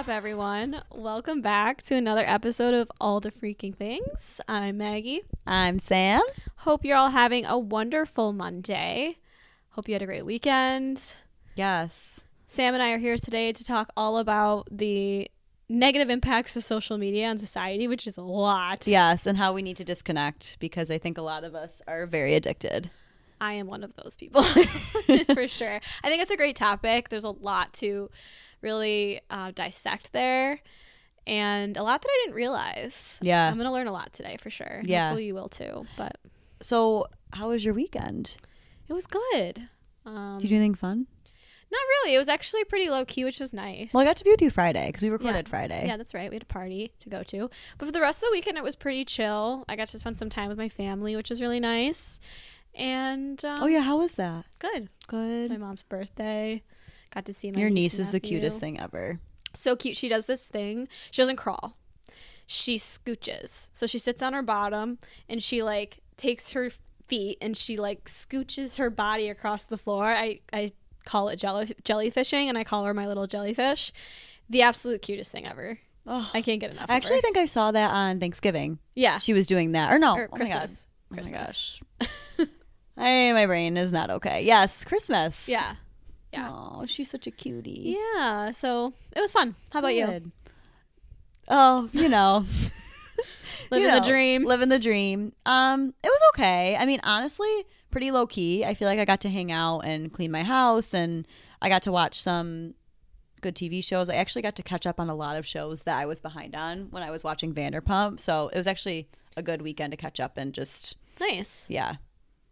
up, everyone? Welcome back to another episode of All the Freaking Things. I'm Maggie. I'm Sam. Hope you're all having a wonderful Monday. Hope you had a great weekend. Yes. Sam and I are here today to talk all about the negative impacts of social media on society, which is a lot. Yes, and how we need to disconnect because I think a lot of us are very addicted. I am one of those people for sure. I think it's a great topic. There's a lot to really uh, dissect there and a lot that I didn't realize. Yeah. I'm going to learn a lot today for sure. Yeah. Hopefully you will too. But So, how was your weekend? it was good. Um, Did you do anything fun? not really. It was actually pretty low key, which was nice. Well, I got to be with you Friday because we recorded Friday. Yeah, that's right. We had a party to go to. But for the rest of the weekend, it was pretty chill. I got to spend some time with my family, which was really nice. And um, Oh yeah, how was that? good. Good. My mom's birthday. Got to see my Your niece niece is the cutest thing ever. So cute. She does this thing. She doesn't crawl. She scooches. So she sits on her bottom and she like takes her feet and she like scooches her body across the floor. I I call it jelly jellyfishing and I call her my little jellyfish. The absolute cutest thing ever. Oh, I can't get enough. actually, I of her. think I saw that on Thanksgiving. yeah. She was doing that, or no? Or oh! Christmas. Oh my gosh! Hey, my brain is not okay. Yes, Christmas. Yeah. Yeah. Oh, she's such a cutie. Yeah. So it was fun. How about you? Oh, you know. Living you the dream. Living the dream. Um, it was okay. I mean, honestly, pretty low key. I feel like I got to hang out and clean my house and I got to watch some good TV shows. I actually got to catch up on a lot of shows that I was behind on when I was watching Vanderpump. So it was actually a good weekend to catch up and just Nice. yeah.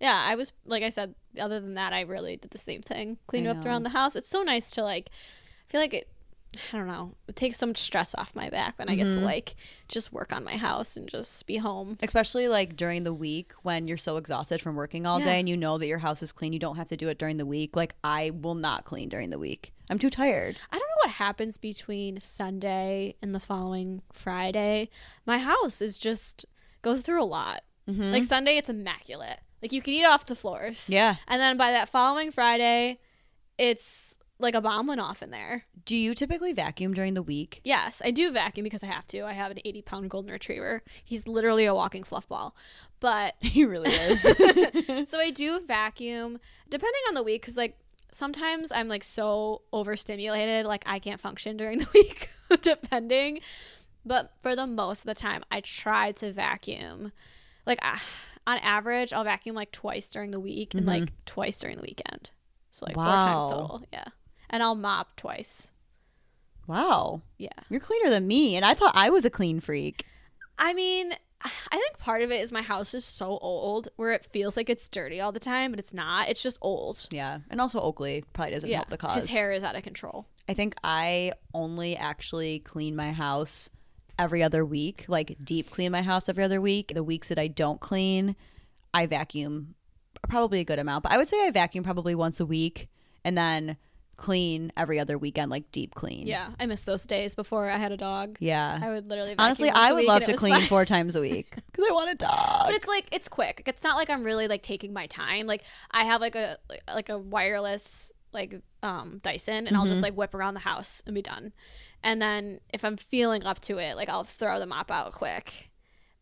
Yeah, I was like I said. Other than that, I really did the same thing. Cleaned up around the house. It's so nice to like. I feel like it. I don't know. It takes so much stress off my back when I get Mm-hmm. to like just work on my house and just be home. Especially like during the week when you're so exhausted from working all Yeah. day and you know that your house is clean. You don't have to do it during the week. Like I will not clean during the week. I'm too tired. I don't know what happens between Sunday and the following Friday. My house is just goes through a lot. Mm-hmm. Like Sunday, it's immaculate. Like you can eat off the floors. Yeah. And then by that following Friday, it's like a bomb went off in there. Do you typically vacuum during the week? Yes, I do vacuum because I have to. I have an 80 pound golden retriever. He's literally a walking fluff ball. But He really is. so I do vacuum depending on the week because, like, sometimes I'm like so overstimulated, like, I can't function during the week, depending. But for the most of the time, I try to vacuum. Like, ah, on average, I'll vacuum like twice during the week and like mm-hmm. twice during the weekend. So, like, four times total. Yeah. And I'll mop twice. wow. Yeah. You're cleaner than me. And I thought I was a clean freak. I mean, I think part of it is my house is so old where it feels like it's dirty all the time, but it's not. It's just old. Yeah. And also Oakley probably doesn't help the cause. His hair is out of control. I think I only actually clean my house every other week, like deep clean my house every other week. The weeks that I don't clean, I vacuum probably a good amount. But I would say I vacuum probably once a week and then clean every other weekend, like deep clean. Yeah, I miss those days before I had a dog. Yeah. I would literally Honestly, I would love to clean fine. four times a week because I want a dog. But it's like it's quick. It's not like I'm really like taking my time. Like I have like a like a wireless like um Dyson and I'll Mm-hmm. just like whip around the house and be done. And then if I'm feeling up to it, like I'll throw the mop out quick.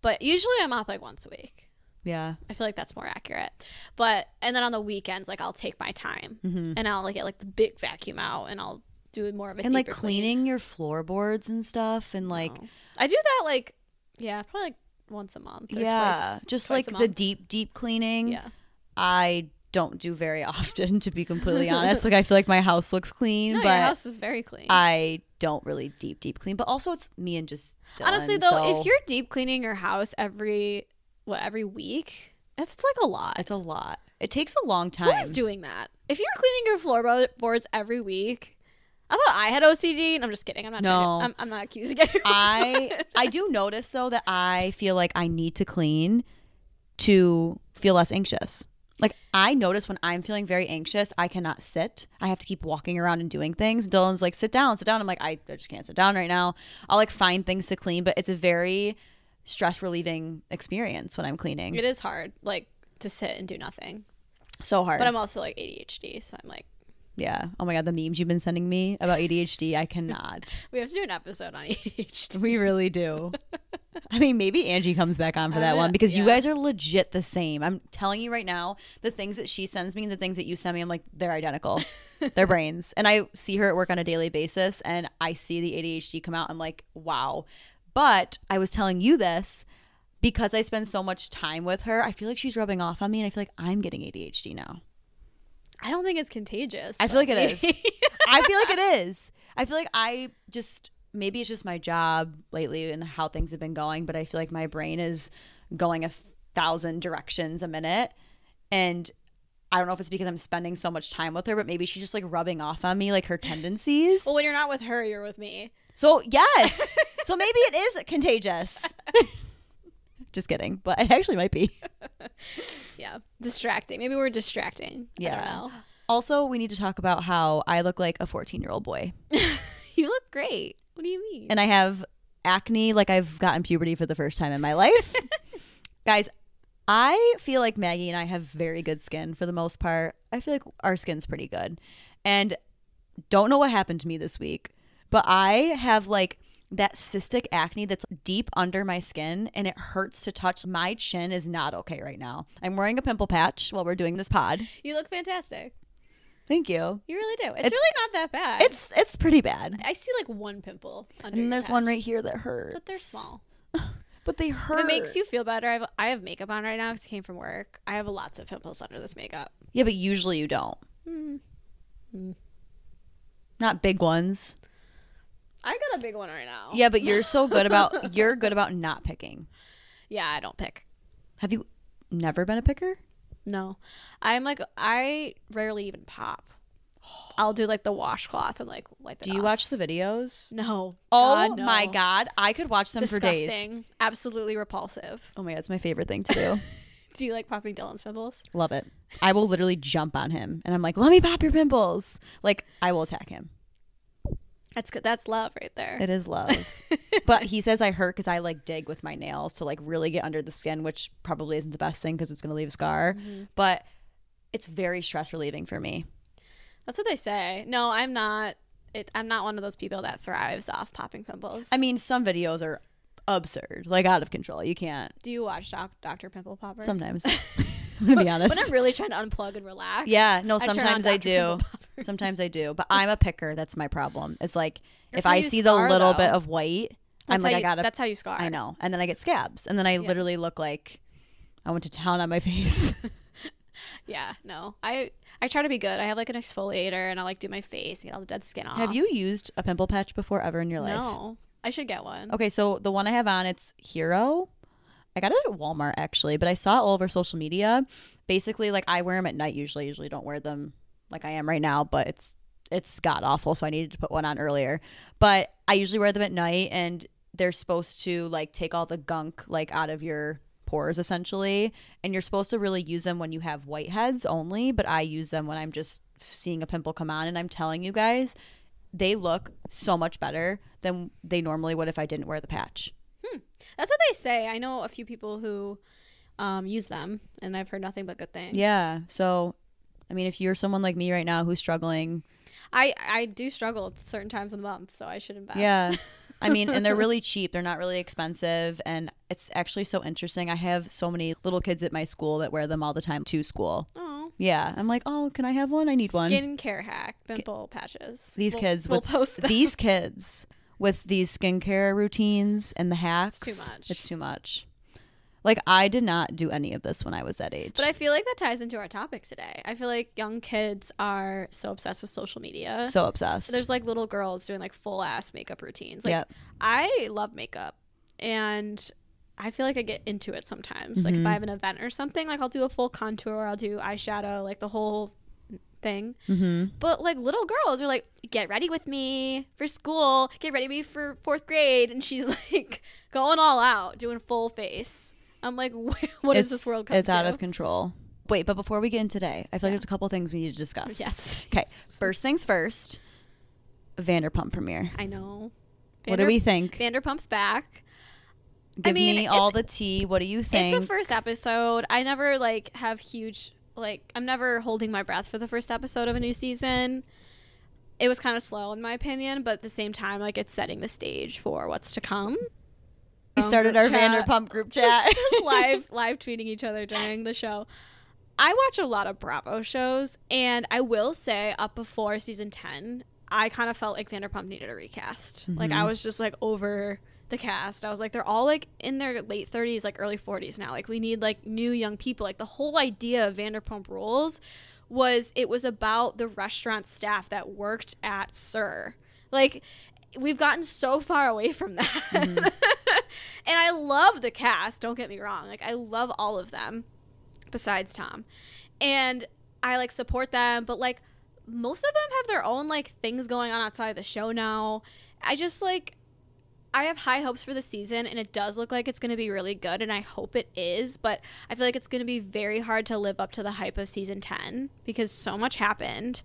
But usually I mop like once a week. yeah. I feel like that's more accurate. But and then on the weekends, like I'll take my time and I'll like get like the big vacuum out and I'll do more of a Mm-hmm. And like deeper clean. cleaning your floorboards and stuff and like Oh. I do that like yeah, probably like once a month. Or yeah, twice, just twice like the deep deep cleaning. yeah. I don't do very often to be completely honest. Like I feel like my house looks clean, No, but your house is very clean. I don't really deep deep clean. But also it's me and just Dylan, Honestly though, so if you're deep cleaning your house every what every week, that's like a lot. it's a lot. It takes a long time. Who's doing that? If you're cleaning your floorboards every week, I thought I had OCD, and I'm just kidding. I'm not. No. Trying to, I'm, I'm not accusing anyone. I I do notice though that I feel like I need to clean to feel less anxious. Like I notice when I'm feeling very anxious, I cannot sit. I have to keep walking around and doing things. Dylan's like, "Sit down, sit down." I'm like, "I, I just can't sit down right now." I'll like find things to clean, but it's a very stress relieving experience when I'm cleaning. it is hard, like to sit and do nothing. so hard. But I'm also like ADHD, so I'm like, Yeah. Oh my god, the memes you've been sending me about ADHD, I cannot. We have to do an episode on ADHD. we really do. I mean, maybe Angie comes back on for that Uh, one because you guys are legit the same. I'm telling you right now, the things that she sends me and the things that you send me, I'm like, they're identical. they're brains. And I see her at work on a daily basis and I see the ADHD come out. I'm like, wow. But I was telling you this because I spend so much time with her. I feel like she's rubbing off on me and I feel like I'm getting ADHD now. I don't think it's contagious. I feel like it is. I feel like it is. I feel like I just maybe it's just my job lately and how things have been going, but I feel like my brain is going a thousand directions a minute. And I don't know if it's because I'm spending so much time with her, but maybe she's just like rubbing off on me like her tendencies. well, when you're not with her, you're with me. So yes. so maybe it is contagious. just kidding. But it actually might be. Yeah, distracting. Maybe we're distracting. Yeah. Also, we need to talk about how I look like a 14 year old boy. You look great. What do you mean? and I have acne like I've gotten puberty for the first time in my life. Guys, I feel like Maggie and I have very good skin for the most part. I feel like our skin's pretty good. And don't know what happened to me this week, but I have like that cystic acne that's deep under my skin and it hurts to touch. My chin is not okay right now. I'm wearing a pimple patch while we're doing this pod. you look fantastic. Thank you. You really do. It's, It's- really not that bad. It's it's pretty bad. I see like one pimple under. And there's patch, one right here that hurts. but they're small. But they If hurt. it makes you feel better, I have I have makeup on right now because I came from work. I have lots of pimples under this makeup. Yeah, but usually you don't. Hmm. Not big ones. I got a big one right now. Yeah, but you're so good about you're good about not picking. Yeah, I don't pick. Have you never been a picker? No, I'm like I rarely even pop. I'll do like the washcloth and like wipe it. Do you off. watch the videos? No. Oh God, no. my god, I could watch them for days. Disgusting. Absolutely repulsive. Oh my god, it's my favorite thing to do. Do you like popping Dylan's pimples? Love it. I will literally jump on him and I'm like, "Let me pop your pimples." Like I will attack him. That's good. That's love right there. It is love. but he says I hurt cuz I like dig with my nails to like really get under the skin, which probably isn't the best thing cuz it's going to leave a scar. Mm-hmm. But it's very stress relieving for me. That's what they say. No, I'm not. It, I'm not one of those people that thrives off popping pimples. I mean, some videos are absurd, like out of control. You can't. do you watch Doc, Dr. Pimple Popper? Sometimes, I'm gonna be honest. When I'm really trying to unplug and relax. yeah, no. I Sometimes I Dr. do. Sometimes I do. But I'm a picker. That's my problem. It's like if I you see the little though. bit of white, I'm like, how I gotta. That's how you scar. I know, and then I get scabs, and then I literally look like I went to town on my face. Yeah, no. I I try to be good. I have like an exfoliator and I like do my face, get all the dead skin off. Have you used a pimple patch before ever in your life? No. I should get one. Okay, so the one I have on, it's Hero. I got it at Walmart actually, but I saw it all over social media. Basically, like I wear them at night usually. Usually don't wear them like I am right now, but it's it's god awful, so I needed to put one on earlier. But I usually wear them at night, and they're supposed to like take all the gunk like out of your pores essentially, and you're supposed to really use them when you have whiteheads only. But I use them when I'm just seeing a pimple come on, and I'm telling you guys, they look so much better than they normally would if I didn't wear the patch. That's what they say. I know a few people who um, use them and I've heard nothing but good things. Yeah. So, I mean, if you're someone like me right now who's struggling, I I do struggle at certain times of the month, so I should invest. yeah. I mean, and they're really cheap. They're not really expensive. And it's actually so interesting. I have so many little kids at my school that wear them all the time to school. Oh. Yeah. I'm like, oh, can I have one? I need one. Skincare hack, pimple patches. These We'll- kids we'll with post them. these kids with these skincare routines and the hacks. too much. It's too much. Like I did not do any of this when I was that age. But I feel like that ties into our topic today. I feel like young kids are so obsessed with social media. so obsessed. There's like little girls doing like full ass makeup routines. Like Yep. I love makeup and I feel like I get into it sometimes. Like Mm-hmm. if I have an event or something, like I'll do a full contour, I'll do eyeshadow, like the whole thing. mm-hmm. But like little girls are like, get ready with me for school, get ready with me for fourth grade, and she's like going all out, doing full face. I'm like, what is this world It's to? out of control. Wait, but before we get in today, I feel like there's a couple things we need to discuss. Yes. Okay. First things first. Vanderpump premiere. I know. what do we think? Vanderpump's back. Give mean, me all the tea. What do you think? It's a first episode. I never like have huge like I'm never holding my breath for the first episode of a new season. It was kind of slow in my opinion, but at the same time, like it's setting the stage for what's to come. We started our chat. Vanderpump group chat. Live live tweeting each other during the show. I watch a lot of Bravo shows, and I will say, up before season ten, I kind of felt like Vanderpump needed a recast. Like I Mhm. was just like over the cast. I was like, they're all like in their late thirties, like early forties now. Like we need like new young people. Like the whole idea of Vanderpump Rules was it was about the restaurant staff that worked at SUR. Like we've gotten so far away from that. Mhm. And I love the cast, don't get me wrong. Like I love all of them besides Tom. And I like support them, but like most of them have their own like things going on outside of the show now. I just like I have high hopes for the season and it does look like it's going to be really good and I hope it is, but I feel like it's going to be very hard to live up to the hype of season 10 because so much happened.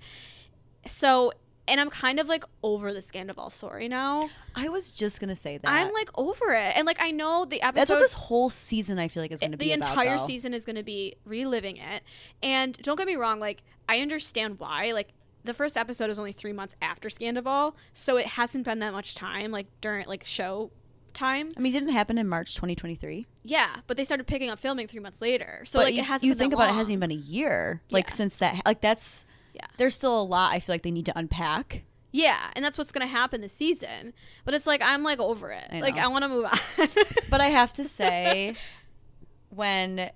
So, and I'm kind of like over the Scandoval story now. I was just gonna say that. I'm like over it. And like I know the episode That's what this whole season I feel like is eh, gonna the be about. The entire though. season is going to be reliving it. And don't get me wrong, like I understand why. Like the first episode is only three months after Scandoval, so it hasn't been that much time, like during like show time. I mean, it didn't happen in March 2023. Yeah, but they started picking up filming three months later. So but like you, it hasn't. you been think about it, it hasn't even been a year. Like Yeah. since that, like that's Yeah. There's still a lot I feel like they need to unpack. Yeah, and that's what's going to happen this season. But it's like I'm like over it. I Like. I want to move on. But I have to say, when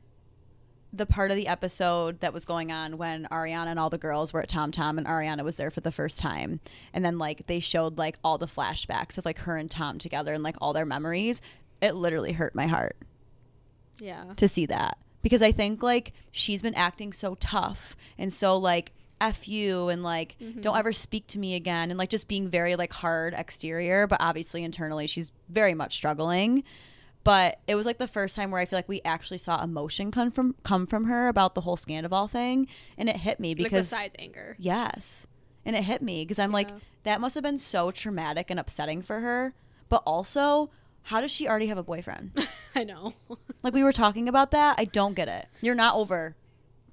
the part of the episode that was going on when Ariana and all the girls were at Tom Tom and Ariana was there for the first time, and then like they showed like all the flashbacks of like her and Tom together and like all their memories, it literally hurt my heart yeah. to see that because I think like she's been acting so tough and so like f you and like don't mm-hmm. ever speak to me again. And like just being very like hard exterior. But obviously internally she's very much struggling. But it was like the first time where I feel like we actually saw emotion come from come from her about the whole Scandoval thing. And it hit me Like because besides anger. yes. And it hit me because I'm like that must have been so traumatic and upsetting for her. But also how does she already have a boyfriend? I know. like we were talking about that. I don't get it. You're not over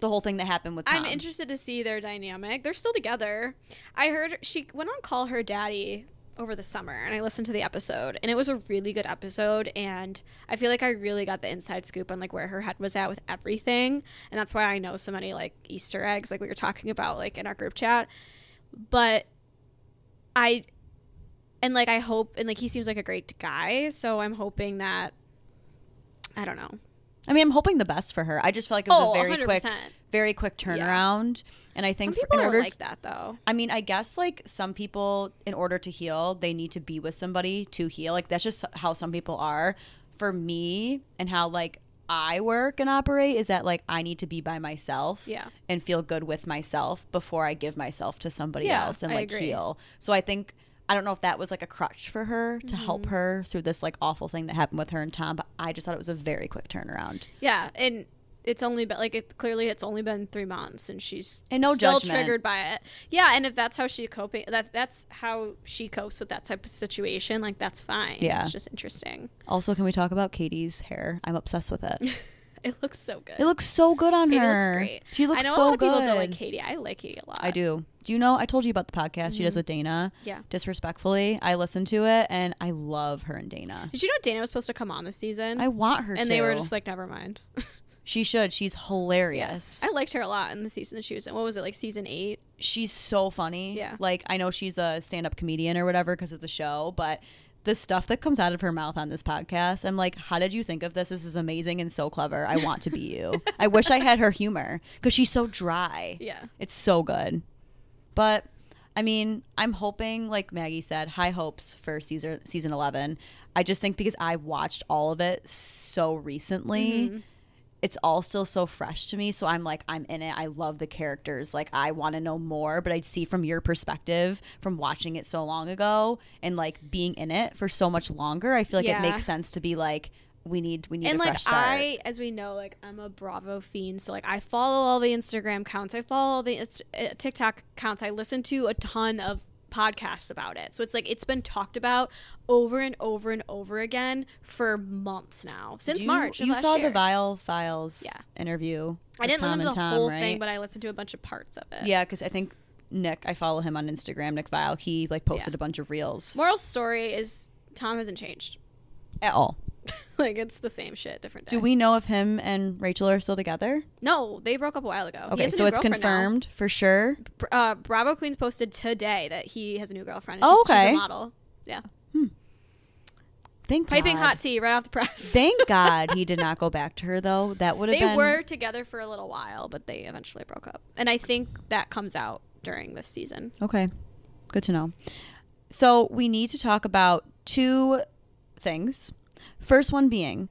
the whole thing that happened with Tom. I'm interested to see their dynamic. They're still together. I heard she went on Call Her Daddy over the summer and I listened to the episode and it was a really good episode and I feel like I really got the inside scoop on like where her head was at with everything and that's why I know so many like Easter eggs like we were talking about like in our group chat. But I and like I hope and like he seems like a great guy, so I'm hoping that I don't know. I mean, I'm hoping the best for her. I just feel like it was Oh, a very 100%. quick, very quick turnaround. And I think Some for, in order, like that though. I mean, I guess like some people, in order to heal, they need to be with somebody to heal. Like that's just how some people are. For me, and how like I work and operate is that like I need to be by myself. Yeah. and feel good with myself before I give myself to somebody Yeah, else and I like agree. heal. So I think I don't know if that was like a crutch for her to Mm-hmm. help her through this like awful thing that happened with her and Tom, but I just thought it was a very quick turnaround. Yeah, and it's only been like it clearly it's only been three months, and she's And no still judgment. triggered by it. Yeah, and if that's how she coping, that that's how she copes with that type of situation. Like that's fine. Yeah. it's just interesting. Also, can we talk about Katie's hair? I'm obsessed with it. It looks so good. It looks so good on Katie her. looks great. She looks I know so a lot of good. people don't like Katie. I like Katie a lot. I do. Do you know? I told you about the podcast she does mm-hmm. with Dayna. Yeah. Disrespectfully, I listened to it and I love her and Dayna. Did you know Dayna was supposed to come on this season? I want her and to. they were just like, never mind. she should. She's hilarious. I liked her a lot in the season that she was in. What was it like season eight? she's so funny. Yeah. Like I know she's a stand-up comedian or whatever because of the show, but the stuff that comes out of her mouth on this podcast, I'm like, how did you think of this? This is amazing and so clever. I want to be you. I wish I had her humor because she's so dry. Yeah. It's so good. But I mean, I'm hoping, like Maggie said, high hopes for season season 11. I just think because I watched all of it so recently, Mm-hmm. it's all still so fresh to me. So I'm like, I'm in it. I love the characters. Like, I want to know more. But I'd see from your perspective, from watching it so long ago and like being in it for so much longer, I feel like Yeah. it makes sense to be like, we need we need and like. I, as we know, like I'm a Bravo fiend, so like I follow all the Instagram accounts, I follow all the Inst- uh, TikTok accounts, I listen to a ton of podcasts about it. So it's like it's been talked about over and over and over again for months now since You- March. You saw year. the Viall Files Yeah. interview. I didn't Tom listen to the Tom, whole right? thing, but I listened to a bunch of parts of it. Yeah, because I think Nick, I follow him on Instagram, Nick Viall. He like posted Yeah. a bunch of reels Moral story is Tom hasn't changed. at all. like it's the same shit, different day. Do we know if him and Rachel are still together? No, they broke up a while ago. Okay, so it's girlfriend now. confirmed for sure. Br- Uh, Bravo Queens posted today that he has a new girlfriend. and Oh, she's, she's okay. a model. Yeah, Thank piping God. hot tea right off the press. Thank God he did not go back to her though. That would have they been were together for a little while, but they eventually broke up, and I think that comes out during this season. Okay. Good to know. So we need to talk about two things. First one being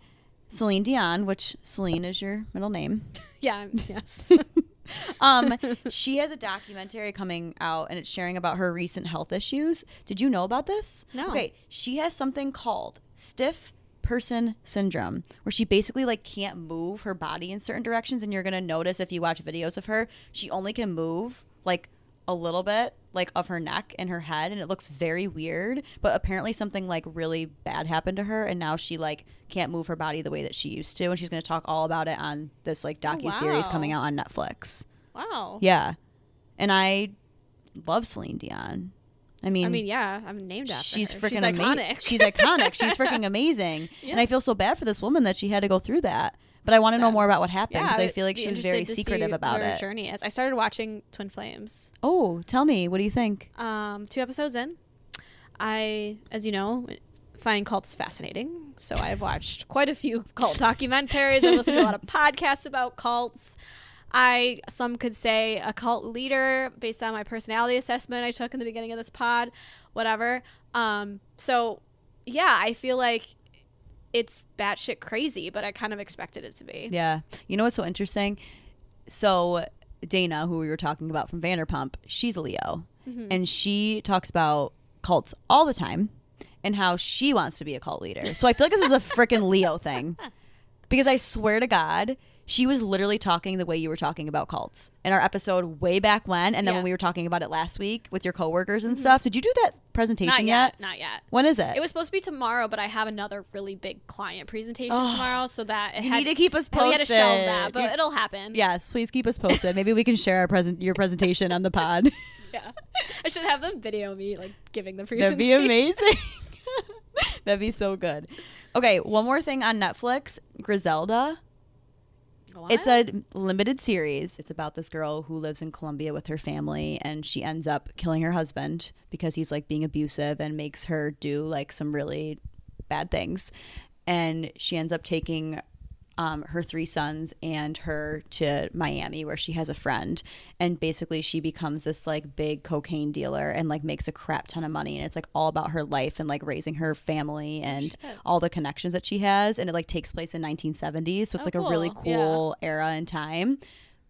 Celine Dion, which Celine is your middle name. Yeah. Yes. Um, she has a documentary coming out and it's sharing about her recent health issues. Did you know about this? No. Okay, she has something called stiff person syndrome where she basically like can't move her body in certain directions and you're going to notice if you watch videos of her, she only can move like a little bit like of her neck and her head and it looks very weird, but apparently something like really bad happened to her and now she like can't move her body the way that she used to and she's going to talk all about it on this like oh, docu series wow. coming out on Netflix. wow. Yeah. And I love Celine Dion. I mean, I mean, yeah, I'm named after she's her. freaking she's ama- iconic. she's iconic. She's freaking amazing. Yeah. And I feel so bad for this woman that she had to go through that. But I want to know more about what happened because I I'd feel like she was very secretive about it. Journey is. I started watching Twin Flames. Oh, tell me, what do you think? Um, two episodes in, I, as you know, find cults fascinating. So I've watched quite a few cult documentaries. I've listened to a lot of podcasts about cults. I some could say a cult leader based on my personality assessment I took in the beginning of this pod, whatever. Um, so yeah, I feel like it's batshit crazy, but I kind of expected it to be. Yeah. You know what's so interesting? So Dayna, who we were talking about from Vanderpump, she's a Leo. Mm-hmm. And she talks about cults all the time and how she wants to be a cult leader. So I feel like this is a freaking Leo thing. Because I swear to God, she was literally talking the way you were talking about cults in our episode way back when. And then Yeah. Mm-hmm. when we were talking about it last week with your coworkers and stuff. Did you do that presentation Not yet? yet, not yet. When is it? It was supposed to be tomorrow, but I have another really big client presentation Oh. tomorrow, so that it you had, need to keep us posted. we had to shelve that, but You- it'll happen. Yes, please keep us posted. Maybe we can share our present your presentation on the pod. Yeah. I should have them video me like giving the presentation. That'd be amazing. That'd be so good. Okay, one more thing on Netflix, Griselda. It's a limited series. It's about this girl who lives in Colombia with her family and she ends up killing her husband because he's like being abusive and makes her do like some really bad things. And she ends up taking um, her three sons and her to Miami where she has a friend. And basically, she becomes this like big cocaine dealer and like makes a crap ton of money. And it's like all about her life and like raising her family and shit. all the connections that she has. And it like takes place in 1970s. So it's Oh, like a really cool. Yeah. era in time.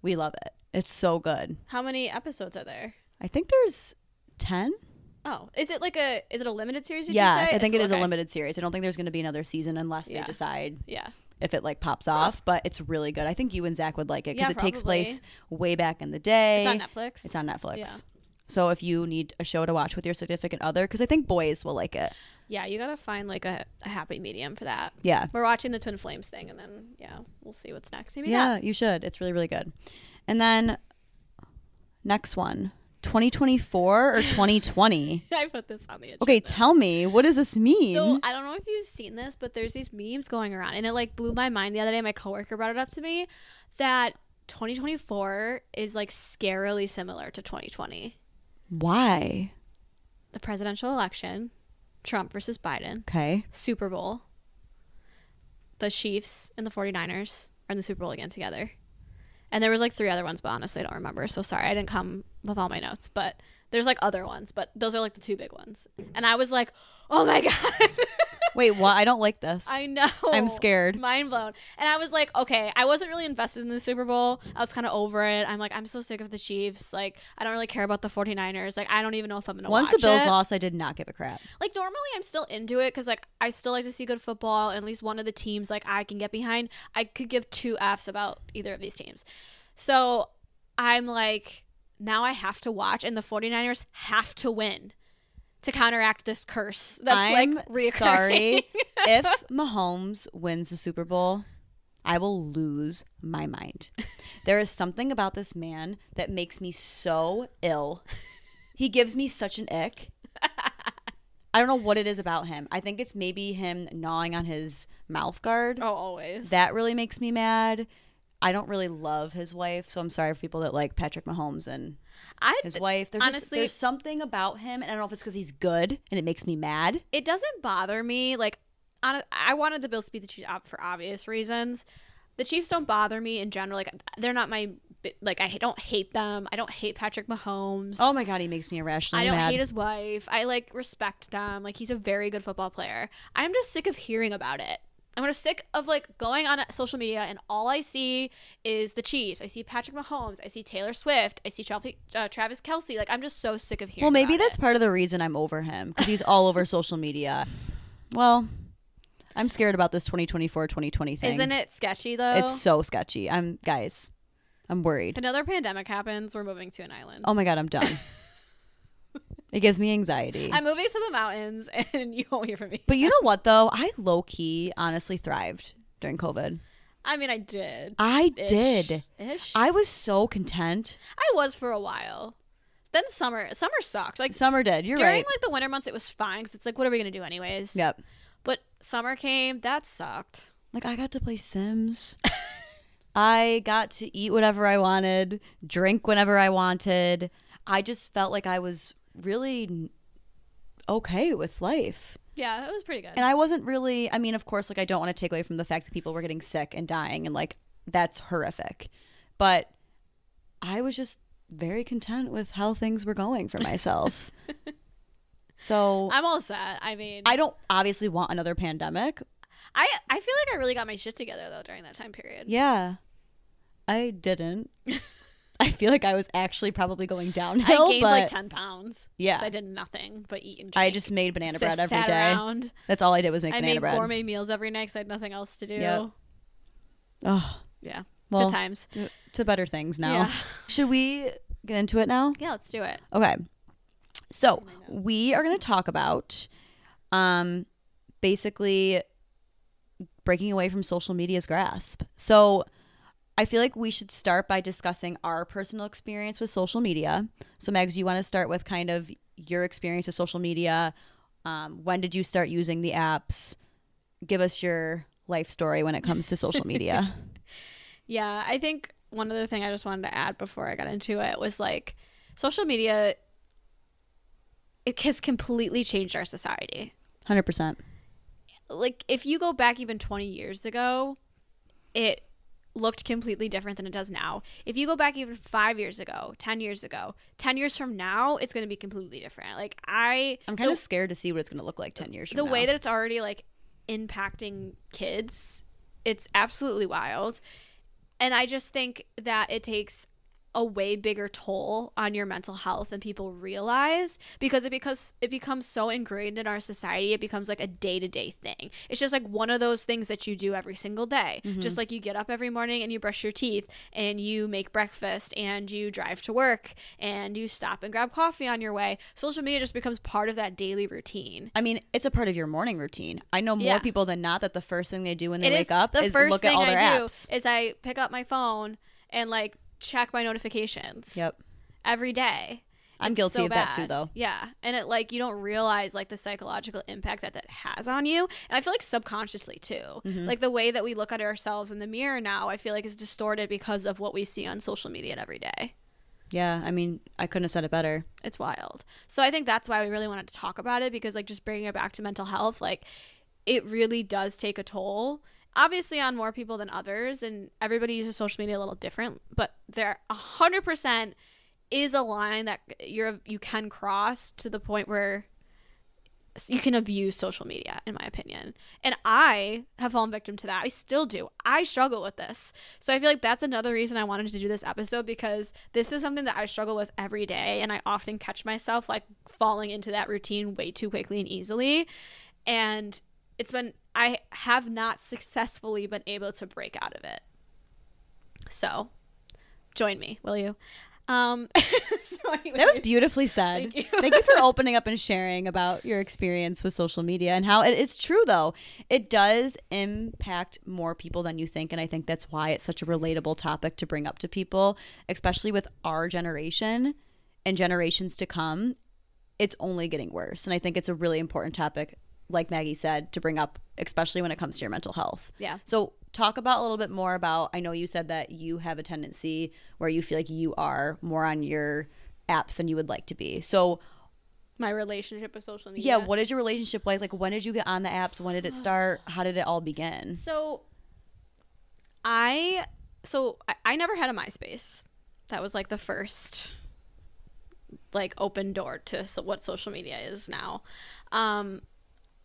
We love it. It's so good. How many episodes are there? I think there's 10. Oh, is it like a is it a limited series? Did Yes? I think it It's- is a limited series. I don't think there's going to be another season unless they decide Yeah. If it like pops off, but it's really good. I think you and Zach would like it because Yeah, it takes place way back in the day. It's on Netflix. It's on Netflix. Yeah. So if you need a show to watch with your significant other, because I think boys will like it. yeah, you gotta find like a, a happy medium for that. Yeah. We're watching the Twin Flames thing, and then yeah, we'll see what's next. Maybe yeah, that. you should. It's really, really good. And then next one 2024 or 2020? I put this on the agenda. Okay, tell me, what does this mean? So I don't know if you've seen this, but there's these memes going around, and it like blew my mind the other day. My coworker brought it up to me that 2024 is like scarily similar to 2020. Why? The presidential election, Trump versus Biden, Okay. Super Bowl. The Chiefs and the 49ers are in the Super Bowl again together. And there was like three other ones, but honestly I don't remember. So sorry, I didn't come with all my notes, but there's like other ones, but those are like the two big ones. And I was like, "Oh my god." Wait, what? I don't like this. I know. I'm scared. Mind blown. And I was like, okay, I wasn't really invested in the Super Bowl. I was kind of over it. I'm like, I'm so sick of the Chiefs. Like, I don't really care about the 49ers. Like, I don't even know if I'm going to watch it. Once the Bills it. lost, I did not give a crap. Like, normally I'm still into it because, like, I still like to see good football. At least one of the teams, like, I can get behind. I could give two Fs about either of these teams. So I'm like, now I have to watch, and the 49ers have to win. To counteract this curse that's I'm like reoccurring. sorry if Mahomes wins the Super Bowl. I will lose my mind. There is something about this man that makes me so ill. He gives me such an ick. I don't know what it is about him. I think it's maybe him gnawing on his mouth guard. oh, always. That really makes me mad. I don't really love his wife, so I'm sorry for people that like Patrick Mahomes and I his wife. There's just, honestly- there's something about him, and I don't know if it's because he's good and it makes me mad. it doesn't bother me. Like, on I wanted the Bills to beat the Chiefs for obvious reasons. The Chiefs don't bother me in general. Like, they're not my like. I don't hate them. I don't hate Patrick Mahomes. Oh my god, he makes me irrationally I don't mad. hate his wife. I like respect them. Like, he's a very good football player. I'm just sick of hearing about it. I'm just sick of like going on social media and all I see is the Chiefs. I see Patrick Mahomes. I see Taylor Swift. I see Travis, uh, Travis Kelce. Like, I'm just so sick of hearing. well, maybe that's it. part of the reason I'm over him because he's all over social media. Well, I'm scared about this 2024 2020 thing. Isn't it sketchy though? It's so sketchy. I'm guys. I'm worried. If another pandemic happens, we're moving to an island. Oh my god, I'm done. it gives me anxiety. I'm moving to the mountains, and you won't hear from me. but you know what though? I low key honestly thrived during COVID. I mean, I did. I Ish. did. Ish. I was so content. I was for a while. Then summer, summer sucked. Like Summer did. You're during right. During like the winter months, it was fine because it's like, what are we gonna do anyways? Yep. But summer came, that sucked. Like I got to play Sims. I got to eat whatever I wanted, drink whenever I wanted. I just felt like I was really okay with life. Yeah, it was pretty good. And I wasn't really, I mean, of course, like I don't want to take away from the fact that people were getting sick and dying and like that's horrific. But I was just very content with how things were going for myself. so I'm all set. I mean, I don't obviously want another pandemic. I I feel like I really got my shit together though during that time period. Yeah. I didn't. I feel like I was actually probably going downhill. I gained but like ten pounds. Yeah. 'cause I did nothing but eat and drink. I just made banana bread every day. around. That's all I did was make banana bread. I banana made bread. gourmet meals every night because I had nothing else to do. Yep. Oh, Yeah, well, good times. to, to better things now. Yeah. Should we get into it now? Yeah, let's do it. Okay. So we are going to talk about um, basically breaking away from social media's grasp. So I feel like we should start by discussing our personal experience with social media. So, Megs, you want to start with kind of your experience with social media? Um, when did you start using the apps? Give us your life story when it comes to social media. Yeah, I think one other thing I just wanted to add before I got into it was like social media it has completely changed our society. 100%. Like if you go back even 20 years ago, it looked completely different than it does now. If you go back even 5 years ago, 10 years ago, 10 years from now, it's going to be completely different. Like I I'm kind the- of scared to see what it's going to look like 10 years from the now. way that it's already like impacting kids it's absolutely wild and i just think that it takes a way bigger toll on your mental health than people realize because it because it becomes so ingrained in our society it becomes like a day-to-day thing it's just like one of those things that you do every single day Mm-hmm. just like you get up every morning and you brush your teeth and you make breakfast and you drive to work and you stop and grab coffee on your way social media just becomes part of that daily routine I mean, it's a part of your morning routine. I know more Yeah. people than not that the first thing they do when they It wake is- up the is first look at thing all their I do apps. is I pick up my phone and like check my notifications. Yep. Every day. I'm It's guilty so of that too, though. Yeah, and it like you don't realize like the psychological impact that that has on you, and I feel like subconsciously too. Mm-hmm. Like the way that we look at ourselves in the mirror now, I feel like is distorted because of what we see on social media every day. Yeah, I mean, I couldn't have said it better. It's wild. So I think that's why we really wanted to talk about it because like just bringing it back to mental health, like it really does take a toll. Obviously on more people than others and everybody uses social media a little different, but there 100% is a line that you're you can cross to the point where you can abuse social media in my opinion. And i have fallen victim to that. I still do. I struggle with this. So i feel like that's another reason i wanted to do this episode because this is something that i struggle with every day and i often catch myself like falling into that routine way too quickly and easily. And it's been i have not successfully been able to break out of it so join me will you Um, so That was beautifully said. Thank you. Thank you for opening up and sharing about your experience with social media and how it is true though. It does impact more people than you think and I think that's why it's such a relatable topic to bring up to people, especially with our generation and generations to come. It's only getting worse and I think it's a really important topic like Maggie said to bring up especially when it comes to your mental health. Yeah. So talk about a little bit more about I know you said that you have a tendency where you feel like you are more on your apps than you would like to be. So my relationship with social media. yeah, what is your relationship like? Like when did you get on the apps? When did it start? How did it all begin? So I so I, I never had a MySpace. That was like the first like open door to so what social media is now. Um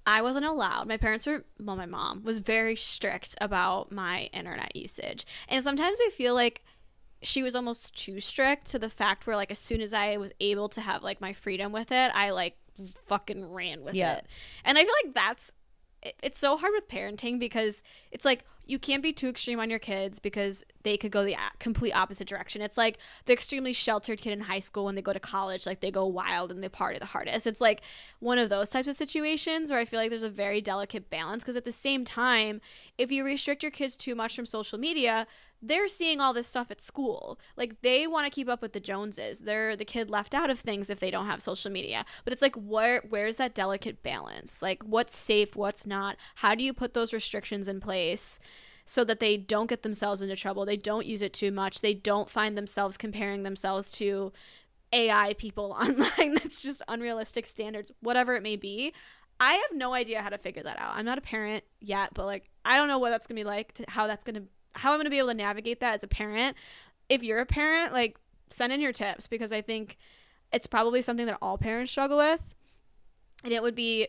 I wasn't allowed. My parents were well my mom was very strict about my internet usage. And sometimes I feel like she was almost too strict to the fact where like as soon as I was able to have like my freedom with it, I like fucking ran with Yeah. it. And I feel like that's it's so hard with parenting because it's like you can't be too extreme on your kids because they could go the complete opposite direction. It's like the extremely sheltered kid in high school when they go to college, like they go wild and they party the hardest. It's like one of those types of situations where I feel like there's a very delicate balance because at the same time, if you restrict your kids too much from social media, they're seeing all this stuff at school. Like they want to keep up with the Joneses. They're the kid left out of things if they don't have social media. But it's like where where's that delicate balance? Like what's safe, what's not? How do you put those restrictions in place so that they don't get themselves into trouble? They don't use it too much. They don't find themselves comparing themselves to AI people online that's just unrealistic standards, whatever it may be. I have no idea how to figure that out. I'm not a parent yet, but like I don't know what that's going to be like, to, how that's going to how I'm going to be able to navigate that as a parent. If you're a parent, like send in your tips because I think it's probably something that all parents struggle with. And it would be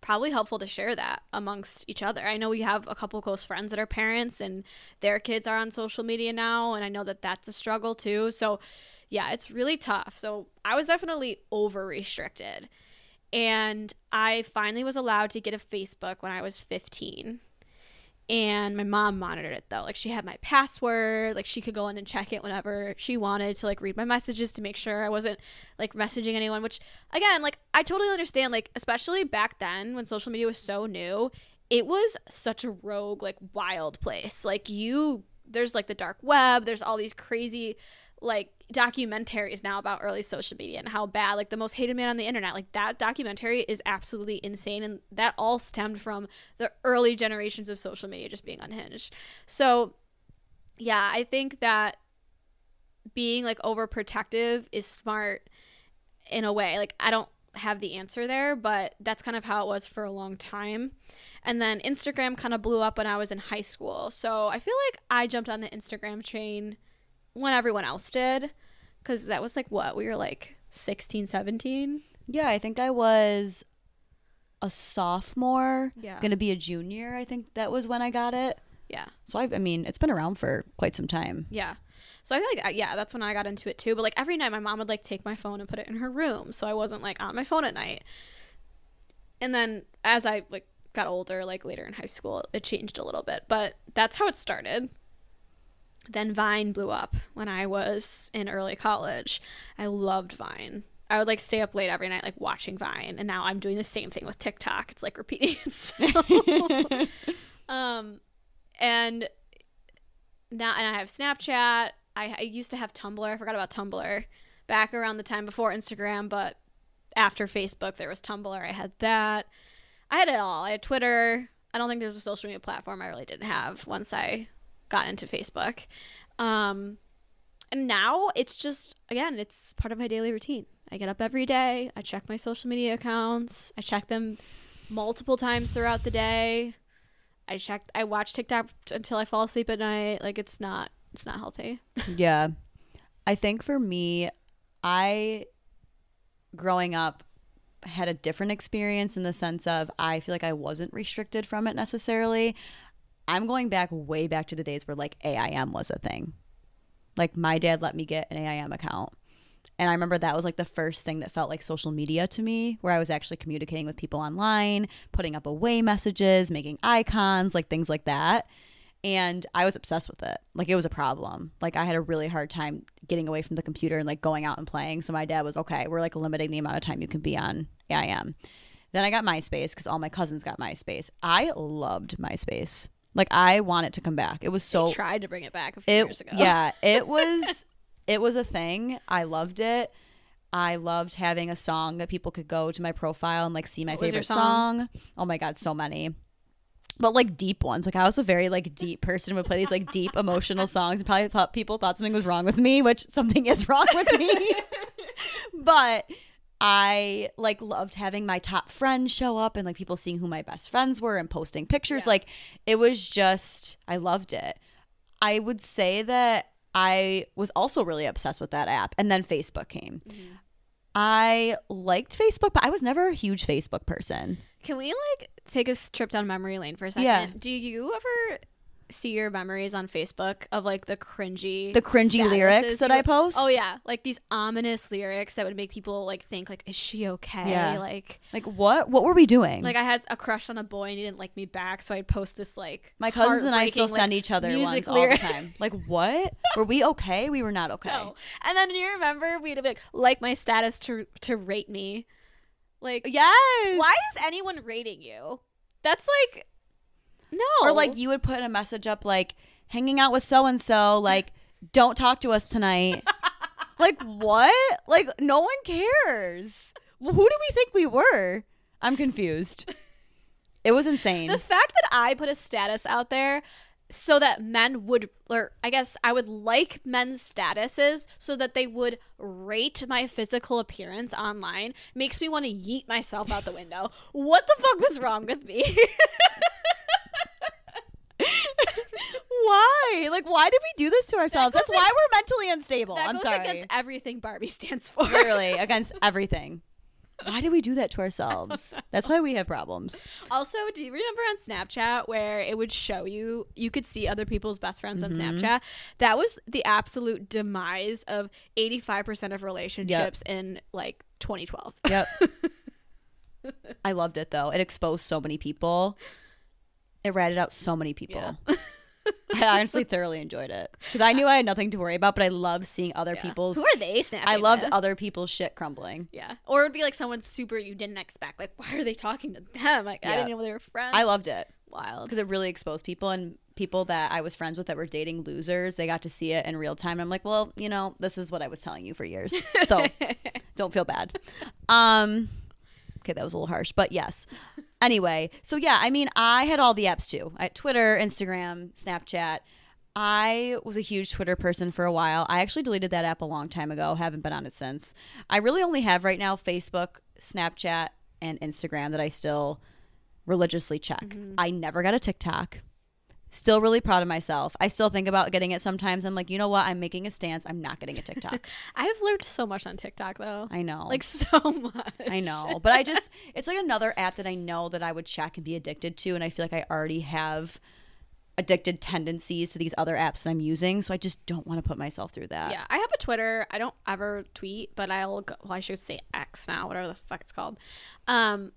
probably helpful to share that amongst each other. I know we have a couple close friends that are parents and their kids are on social media now and I know that that's a struggle too. So, yeah, it's really tough. So, I was definitely over restricted. And I finally was allowed to get a Facebook when I was 15 and my mom monitored it though. Like she had my password. Like she could go in and check it whenever she wanted to like read my messages to make sure i wasn't like messaging anyone which again like i totally understand. Like especially back then when social media was so new it was such a rogue like wild place. Like you there's like the dark web. There's all these crazy like documentaries now about early social media and how bad like the most hated man on the internet. Like that documentary is absolutely insane and that all stemmed from the early generations of social media just being unhinged. So yeah i think that being like overprotective is smart in a way. Like i don't have the answer there but that's kind of how it was for a long time. And then instagram kind of blew up when i was in high school. So i feel like i jumped on the instagram train when everyone else did because that was like what we were like 16 17 Yeah, I think I was a sophomore, Yeah. to be a junior. I think that was when I got it. yeah So I I mean, it's been around for quite some time. yeah so i feel like uh, yeah that's when i got into it too but like every night my mom would like take my phone and put it in her room so i wasn't like on my phone at night and then as i like got older like later in high school it changed a little bit but that's how it started then vine blew up when i was in early college. I loved vine. I would like stay up late every night like watching vine and now i'm doing the same thing with tiktok. It's like repeating itself. Um and now and i have snapchat. I, I used to have tumblr. I forgot about tumblr back around the time before instagram but after facebook there was tumblr. I had that. I had it all. I had twitter. I don't think there's a social media platform i really didn't have once i got into facebook. Um and now it's just again it's part of my daily routine. I get up every day i check my social media accounts i check them multiple times throughout the day. I check i watch tiktok until i fall asleep at night. Like it's not it's not healthy. Yeah. I think for me, I growing up had a different experience in the sense of I feel like I wasn't restricted from it necessarily. I'm going back way back to the days where like AIM was a thing. Like my dad let me get an AIM account. And I remember that was like the first thing that felt like social media to me, where I was actually communicating with people online, putting up away messages, making icons, like things like that. and I was obsessed with it. Like it was a problem. Like I had a really hard time getting away from the computer and like going out and playing. So my dad was okay. We're like limiting the amount of time you can be on AIM. Then I got MySpace because all my cousins got MySpace. I loved MySpace. Like I want it to come back. It was so Tried to bring it back a few it years ago. yeah it was it was a thing i loved it i loved having a song that people could go to my profile and like see my What favorite song? oh my god so many but like deep ones like i was a very like deep person would play these like deep emotional songs and probably thought people thought something was wrong with me which something is wrong with me but I like loved having my top friends show up and like people seeing who my best friends were and posting pictures. Yeah. Like it was just I loved it. I would say that I was also really obsessed with that app. And then Facebook came. Mm-hmm. I liked Facebook, but I was never a huge Facebook person. Can we like take a trip down memory lane for a second? Yeah. Do you ever see your memories on Facebook of like the cringy The cringy lyrics that you I post? Oh yeah, like these ominous lyrics that would make people like think like, is she okay? Yeah. Like, Like what what were we doing? like I had a crush on a boy and he didn't like me back, so I'd post this like my cousins and I still like, send each other music ones all the time. Like what? were we okay? We were not okay. No. And then you remember we'd be like, like my status to to rate me. Like Yes. why is anyone rating you? That's like no. Or like you would put a message up like hanging out with so and so, like don't talk to us tonight. like what? Like no one cares. Who do we think we were? I'm confused. It was insane. the fact that I put a status out there so that men would or I guess I would like men's statuses so that they would rate my physical appearance online makes me want to yeet myself out the window. What the fuck was wrong with me? why? Like why did we do this to ourselves? That's goes why we're mentally unstable. that I'm goes sorry. against everything Barbie stands for. Literally against everything. Why do we do that to ourselves? That's why we have problems. Also, do you remember on Snapchat where it would show you you could see other people's best friends on mm-hmm. Snapchat? That was the absolute demise of 85% of relationships in like 2012. Yep. I loved it though. It exposed so many people. It ratted out so many people. I honestly thoroughly enjoyed it because I knew I had nothing to worry about, but I loved seeing other Yeah. people's. Who are they snapping? I loved with? other people's shit crumbling. Yeah. Or it would be like someone super you didn't expect. Like, why are they talking to them? Like, I didn't know they were friends. I loved it Wild. because it really exposed people and people that I was friends with that were dating losers. They got to see it in real time. I'm like, well, you know, this is what I was telling you for years, so don't feel bad. Um, okay, that was a little harsh, but yes. Anyway, so yeah, I mean, I had all the apps too. I Twitter, Instagram, Snapchat. I was a huge Twitter person for a while. I actually deleted that app a long time ago. Haven't been on it since. I really only have right now Facebook, Snapchat, and Instagram that I still religiously check. Mm-hmm. I never got a TikTok. Still really proud of myself. I still think about getting it sometimes. I'm like, you know what? I'm making a stance. I'm not getting a TikTok. I have learned so much on TikTok though. I know. Like so much. I know. But I just it's like another app that I know that I would check and be addicted to and I feel like I already have addicted tendencies to these other apps that I'm using, so I just don't want to put myself through that. Yeah, I have a Twitter. I don't ever tweet, but I'll go, well, I should say X now, whatever the fuck it's called. Um,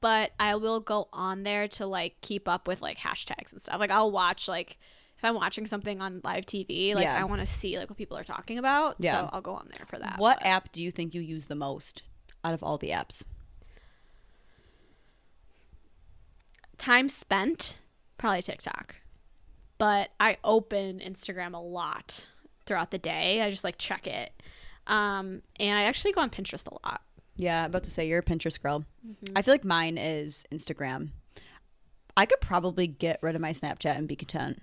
but I will go on there to like keep up with like hashtags and stuff. Like I'll watch like if I'm watching something on live TV, like Yeah. I want to see like what people are talking about. Yeah. So I'll go on there for that. What but- app do you think you use the most out of all the apps? time spent? Probably TikTok. But I open Instagram a lot throughout the day. I just like check it. Um, and I actually go on Pinterest a lot. Yeah, about to say you're a Pinterest girl. Mm-hmm. I feel like mine is Instagram. I could probably get rid of my Snapchat and be content.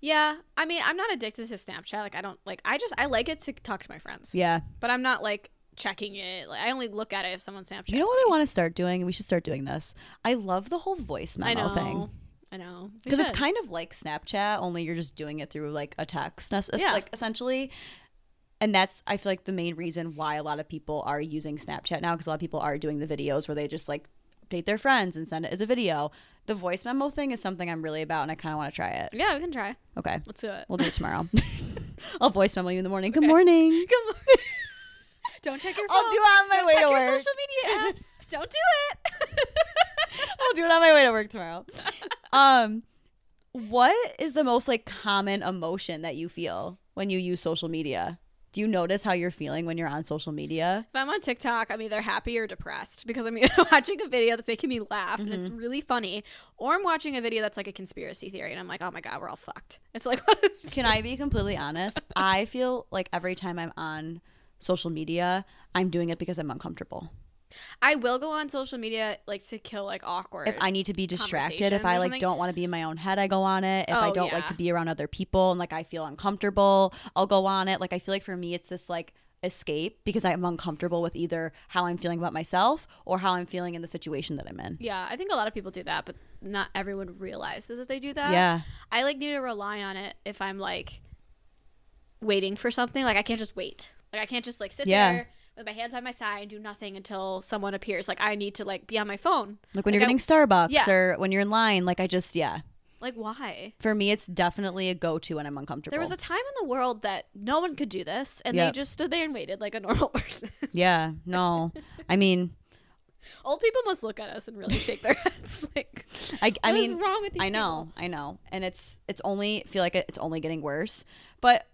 Yeah, I mean, I'm not addicted to Snapchat. Like, I don't like. I just I like it to talk to my friends, Yeah. but I'm not like checking it. Like, I only look at it if someone Snapchats. You know what me. I want to start doing? We should start doing this. I love the whole voice I memo know. thing. I know because it's kind of like Snapchat, only you're just doing it through like a text, Yeah. like essentially. And that's I feel like the main reason why a lot of people are using Snapchat now, because a lot of people are doing the videos where they just like update their friends and send it as a video. The voice memo thing is something I'm really about, and I kind of want to try it. Yeah, we can try. Okay, Let's do it. we'll do it tomorrow. I'll voice memo you in the morning. Good morning. Good morning. Don't check your phone. I'll do it on my Don't way check to your work. social media apps. Don't do it. I'll do it on my way to work tomorrow. um, what is the most like common emotion that you feel when you use social media? Do you notice how you're feeling when you're on social media? If I'm on TikTok, I'm either happy or depressed because I'm either watching a video that's making me laugh and it's mm-hmm. really funny, or I'm watching a video that's like a conspiracy theory and I'm like, oh my god, we're all fucked. It's like, Can I be completely honest? I feel like every time I'm on social media, I'm doing it because I'm uncomfortable. I will go on social media like to kill like awkward. If I need to be distracted, if I like don't want to be in my own head, I go on it. If I Oh, don't like to be around other people and like I feel uncomfortable, I'll go on it. Like I feel like for me it's this like escape because I'm uncomfortable with either how I'm feeling about myself or how I'm feeling in the situation that I'm in. yeah, I think a lot of people do that, but not everyone realizes that they do that. Yeah. I like need to rely on it if I'm like waiting for something. Like I can't just wait. Like I can't just like sit Yeah. there with my hands on my side and do nothing until someone appears. Like I need to like be on my phone. Like when Like, you're I- getting Starbucks Yeah. or when you're in line, like I just yeah. Like why? For me it's definitely a go-to when I'm uncomfortable. There was a time in the world that no one could do this, and Yep. they just stood there and waited like a normal person. Yeah, no. I mean, Old people must look at us and really shake their heads. Like, I, I mean, wrong with these I know, I know, and it's it's only feel like it's only getting worse. But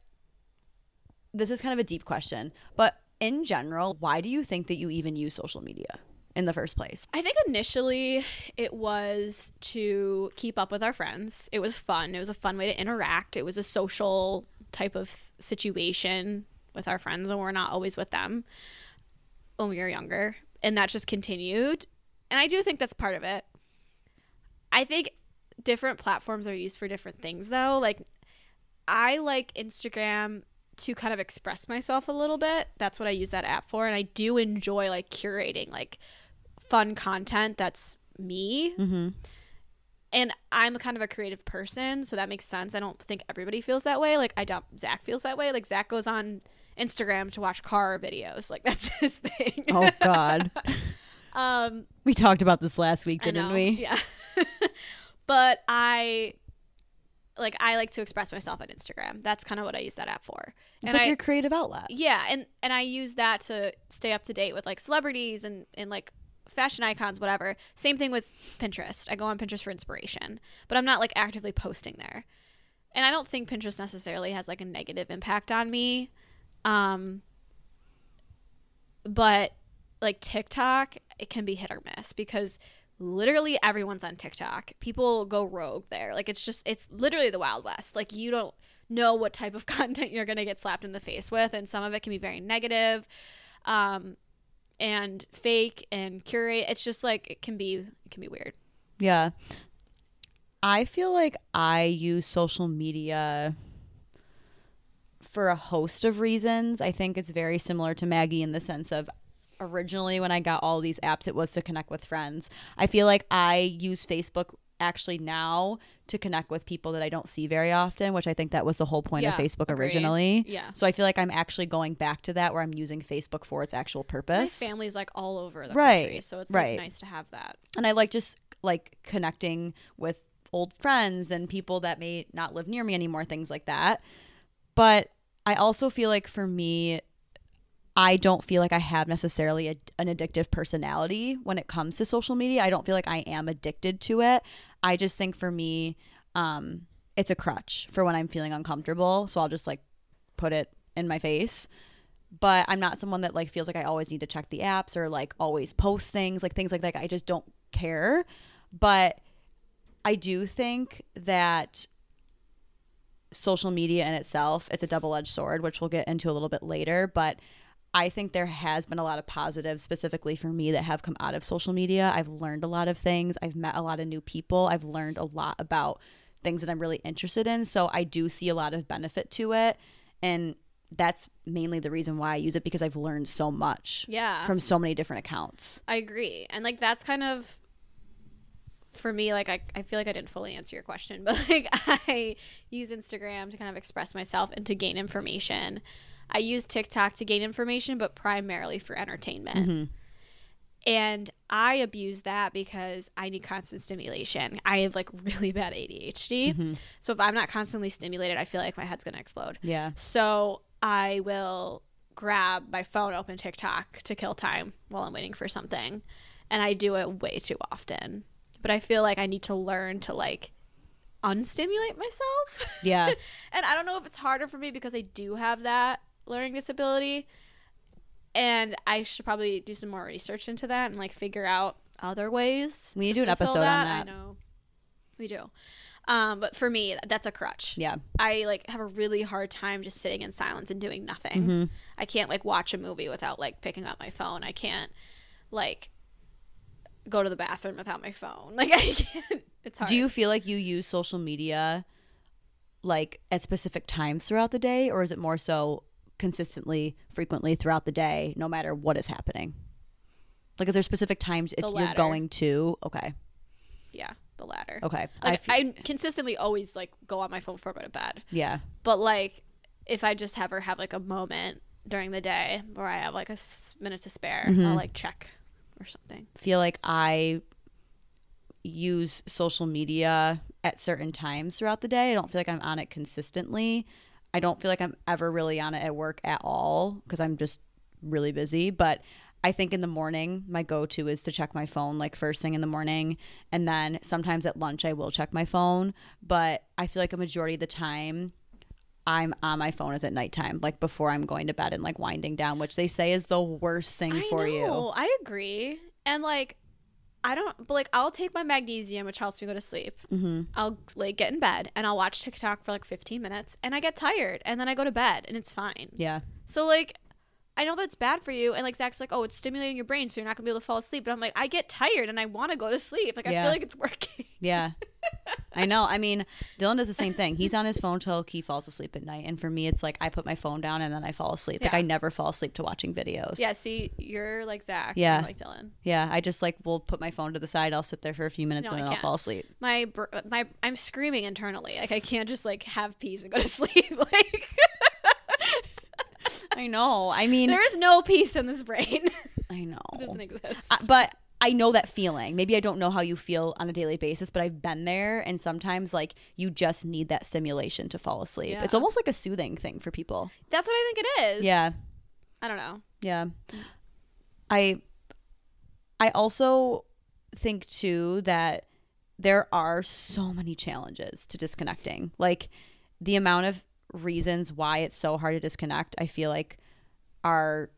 this is kind of a deep question. But in general, why do you think that you even use social media in the first place? I think initially it was to keep up with our friends. It was fun. It was a fun way to interact. It was a social type of situation with our friends when we're not always with them when we were younger. And that just continued. And I do think that's part of it. I think different platforms are used for different things though. Like I like Instagram to kind of express myself a little bit. That's what I use that app for and I do enjoy like curating like fun content that's me. Mm-hmm. And I'm kind of a creative person, so that makes sense. I don't think everybody feels that way. Like I doubt Zach feels that way. Like Zach goes on Instagram to watch car videos. Like that's his thing. Oh God, um we talked about this last week, didn't we? Yeah. but I like I like to express myself on Instagram. That's kind of what I use that app for. It's and like I, your creative outlet. yeah, and and I use that to stay up to date with like celebrities and and like fashion icons, whatever. Same thing with Pinterest. I go on Pinterest for inspiration, but I'm not like actively posting there. And I don't think Pinterest necessarily has like a negative impact on me. Um but like TikTok, it can be hit or miss because literally everyone's on TikTok. People go rogue there. Like it's just it's literally the wild west. Like you don't know what type of content you're going to get slapped in the face with and some of it can be very negative um and fake and curate. It's just like it can be it can be weird. Yeah. I feel like I use social media for a host of reasons. I think it's very similar to Maggie in the sense of originally when I got all these apps, it was to connect with friends. I feel like I use Facebook actually now to connect with people that I don't see very often, which I think that was the whole point of Facebook agreed. originally. Yeah. So I feel like I'm actually going back to that where I'm using Facebook for its actual purpose. My family's like all over the Right, country, so it's right. like nice to have that. and I like just like connecting with old friends and people that may not live near me anymore, things like that. But I also feel like for me, I don't feel like I have necessarily a, an addictive personality when it comes to social media. I don't feel like I am addicted to it. I just think for me, um, it's a crutch for when I'm feeling uncomfortable. So I'll just like put it in my face. But I'm not someone that like feels like I always need to check the apps or like always post things, like things like that. I just don't care. But I do think that social media in itself, it's a double-edged sword, which we'll get into a little bit later, but I think there has been a lot of positives specifically for me that have come out of social media. I've learned a lot of things. I've met a lot of new people. I've learned a lot about things that I'm really interested in. So I do see a lot of benefit to it. And that's mainly the reason why I use it because I've learned so much Yeah. from so many different accounts. I agree. And like that's kind of for me, like I, I feel like I didn't fully answer your question, but like I use Instagram to kind of express myself and to gain information. I use TikTok to gain information, but primarily for entertainment. Mm-hmm. And I abuse that because I need constant stimulation. I have like really bad ADHD. Mm-hmm. So if I'm not constantly stimulated, I feel like my head's going to explode. Yeah. So I will grab my phone, open TikTok to kill time while I'm waiting for something. And I do it way too often. But I feel like I need to learn to like unstimulate myself. Yeah. and I don't know if it's harder for me because I do have that learning disability. And I should probably do some more research into that and like figure out other ways. We need to do an episode on that. I know. We do. Um, but for me, that's a crutch. Yeah. I like have a really hard time just sitting in silence and doing nothing. Mm-hmm. I can't like watch a movie without like picking up my phone. I can't like go to the bathroom without my phone. Like I can't. It's hard. Do you feel like you use social media like at specific times throughout the day or is it more so consistently frequently throughout the day no matter what is happening? Like is there specific times if you're going to Okay. Yeah, the latter. Okay. I Like fe- I, consistently always like go on my phone before I go to bed. yeah. But like if I just ever have like a moment during the day where I have like a s- minute to spare, Mm-hmm. I'll like check or something. feel like I use social media at certain times throughout the day. I don't feel like I'm on it consistently. I don't feel like I'm ever really on it at work at all because I'm just really busy. But I think in the morning, my go to is to check my phone like first thing in the morning. And then sometimes at lunch, I will check my phone. But I feel like a majority of the time, I'm on my phone is at nighttime, like before I'm going to bed and like winding down, which they say is the worst thing I for you. know, I agree. And like I don't but like I'll take my magnesium which helps me go to sleep. Mm-hmm. I'll like get in bed and I'll watch TikTok for like 15 minutes and I get tired and then I go to bed and it's fine. Yeah. So like I know that's bad for you and like Zach's like, "Oh, it's stimulating your brain so you're not going to be able to fall asleep." But I'm like, "I get tired and I want to go to sleep." Like I Yeah. feel like it's working. Yeah. I know. I mean, Dylan does the same thing. He's on his phone till he falls asleep at night. And for me, it's like I put my phone down and then I fall asleep. Like I never fall asleep to watching videos. yeah, see, you're like Zach. Yeah. Like Dylan. Yeah. I just like will put my phone to the side. I'll sit there for a few minutes No, and I then I'll fall asleep. My br- my I'm screaming internally. Like I can't just like have peace and go to sleep. like I know. I mean, there is no peace in this brain. I know. it doesn't exist. I- but I know that feeling. Maybe I don't know how you feel on a daily basis, but I've been there. And sometimes, like, you just need that stimulation to fall asleep. Yeah. It's almost like a soothing thing for people. That's what I think it is. Yeah. I don't know. Yeah. I I also think too that there are so many challenges to disconnecting. Like the amount of reasons why it's so hard to disconnect, I feel like are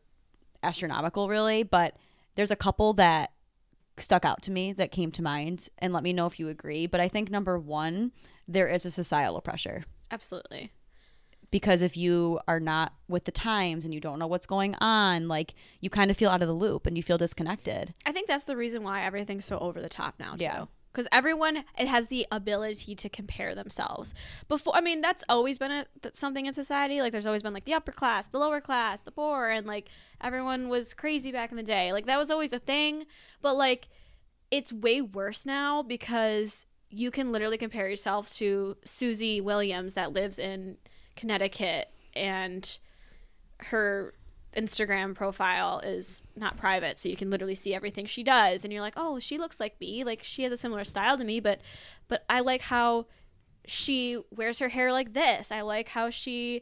astronomical really, but there's a couple that stuck out to me that came to mind and let me know if you agree, but I think number 1 there is a societal pressure Absolutely. because if you are not with the times and you don't know what's going on, like you kind of feel out of the loop and you feel disconnected. I think that's the reason why everything's so over the top now too. Yeah. Because everyone it has the ability to compare themselves. Before, I mean, that's always been a, th- something in society. Like, there's always been like the upper class, the lower class, the poor, and like everyone was crazy back in the day. Like that was always a thing. But like, it's way worse now because you can literally compare yourself to Susie Williams that lives in Connecticut and her Instagram profile is not private, so you can literally see everything she does, and you're like, oh, she looks like me, like she has a similar style to me, but but I like how she wears her hair like this. I like how she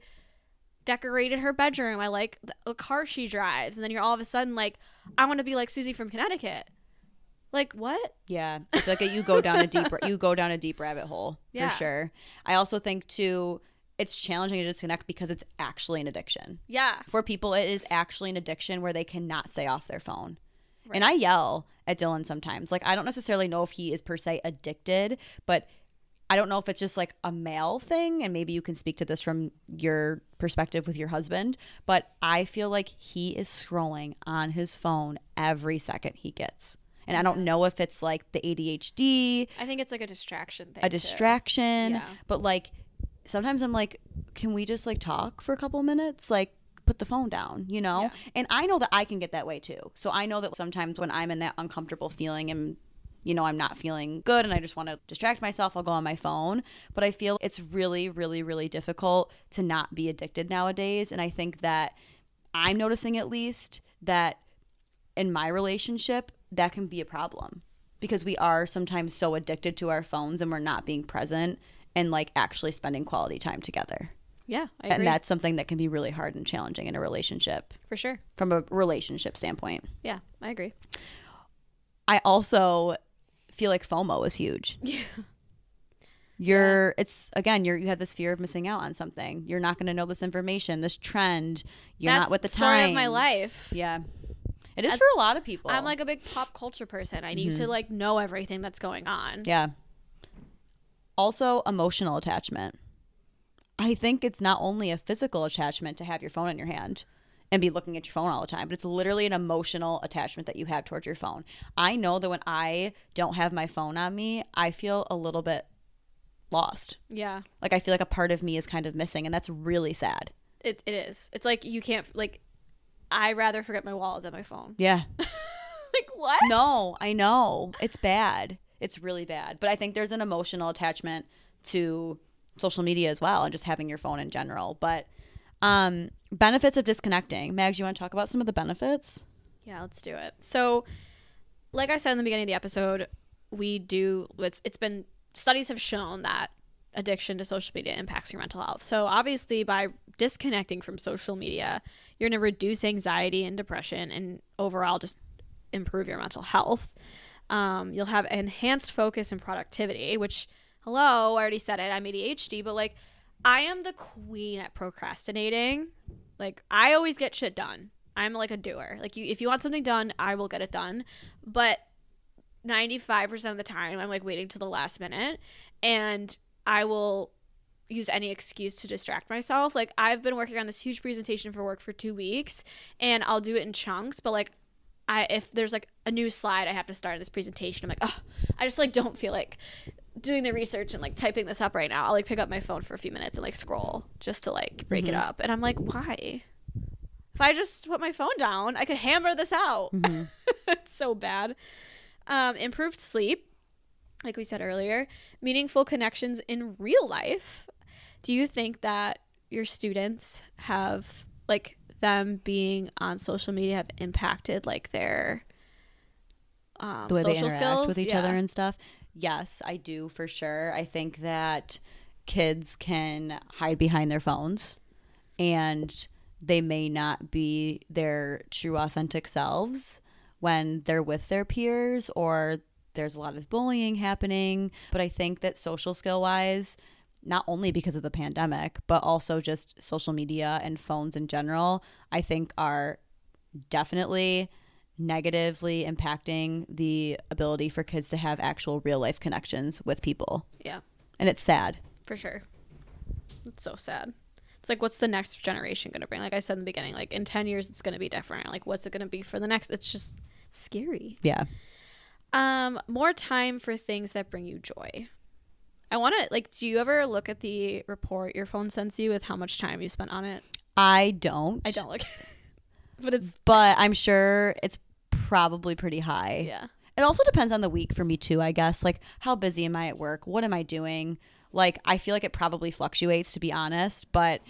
decorated her bedroom. I like the, the car she drives, and then you're all of a sudden like, I want to be like Susie from Connecticut. Like what? Yeah, it's like a, you go down a deep you go down a deep rabbit hole Yeah. for sure. I also think too it's challenging to disconnect because it's actually an addiction. Yeah, For people it is actually an addiction where they cannot stay off their phone. And I yell at Dylan sometimes. Like I don't necessarily know if he is per se addicted, but I don't know if it's just like a male thing, and maybe you can speak to this from your perspective with your husband. But I feel like he is scrolling on his phone every second he gets. And I don't know if it's like the ADHD, I think it's like a distraction thing. a distraction, Yeah. but like sometimes I'm like, can we just like talk for a couple minutes? Like, put the phone down, you know? Yeah. And I know that I can get that way too. So I know that sometimes when I'm in that uncomfortable feeling and you know, I'm not feeling good and I just want to distract myself, I'll go on my phone. But I feel it's really, really, really difficult to not be addicted nowadays. And I think that I'm noticing at least that in my relationship, that can be a problem because we are sometimes so addicted to our phones and we're not being present and like actually spending quality time together. Yeah, I agree And that's something that can be really hard and challenging in a relationship for sure. from a relationship standpoint. Yeah, I agree. I also feel like FOMO is huge. You're it's again, you're you have this fear of missing out on something. You're not gonna know this information, this trend. You're That's not with the the story of my life. Yeah. It is That's- for a lot of people. I'm like a big pop culture person. I need Mm-hmm. to like know everything that's going on. Yeah. Also, emotional attachment. I think it's not only a physical attachment to have your phone in your hand and be looking at your phone all the time, but it's literally an emotional attachment that you have towards your phone. I know that when I don't have my phone on me, I feel a little bit lost. Yeah. Like I feel like a part of me is kind of missing, and that's really sad. It, it is. It's like you can't like I rather forget my wallet than my phone. Yeah. like what? No, I know. It's bad. It's really bad. But I think there's an emotional attachment to social media as well and just having your phone in general. But um benefits of disconnecting. Mags, you want to talk about some of the benefits? Yeah, let's do it. So, like I said in the beginning of the episode, we do it's it's been studies have shown that addiction to social media impacts your mental health. So, obviously by disconnecting from social media, you're going to reduce anxiety and depression and overall just improve your mental health. Um, you'll have enhanced focus and productivity, which hello, I already said it. I'm ADHD, but like I am the queen at procrastinating. Like I always get shit done. I'm like a doer. Like you if you want something done, I will get it done. But 95% of the time I'm like waiting to the last minute and I will use any excuse to distract myself. Like I've been working on this huge presentation for work for 2 weeks and I'll do it in chunks, but like I if there's like a new slide I have to start in this presentation, I'm like, "Oh, I just like don't feel like doing the research and like typing this up right now. I'll like pick up my phone for a few minutes and like scroll just to like break it up. And I'm like, why? If I just put my phone down, I could hammer this out. it's so bad. Um, improved sleep, like we said earlier, meaningful connections in real life. Do you think that your students have like them being on social media have impacted like their um, the way they interact skills with each Yeah. other and stuff. Yes, I do for sure. I think that kids can hide behind their phones and they may not be their true authentic selves when they're with their peers or there's a lot of bullying happening. But I think that social skill wise, not only because of the pandemic, but also just social media and phones in general, I think are definitely negatively impacting the ability for kids to have actual real life connections with people. Yeah. And it's sad. for sure. It's so sad. It's like, what's the next generation going to bring? Like I said in the beginning, like in 10 years, it's going to be different. Like, what's it going to be for the next? It's just scary. Yeah. Um, more time for things that bring you joy. I want to, like, do you ever look at the report your phone sends you with how much time you spent on it? I don't. I don't look, but it's, But I'm sure it's probably pretty high. yeah. It also depends on the week for me too, I guess. Like how busy am I at work? What am I doing? Like I feel like it probably fluctuates to be honest, but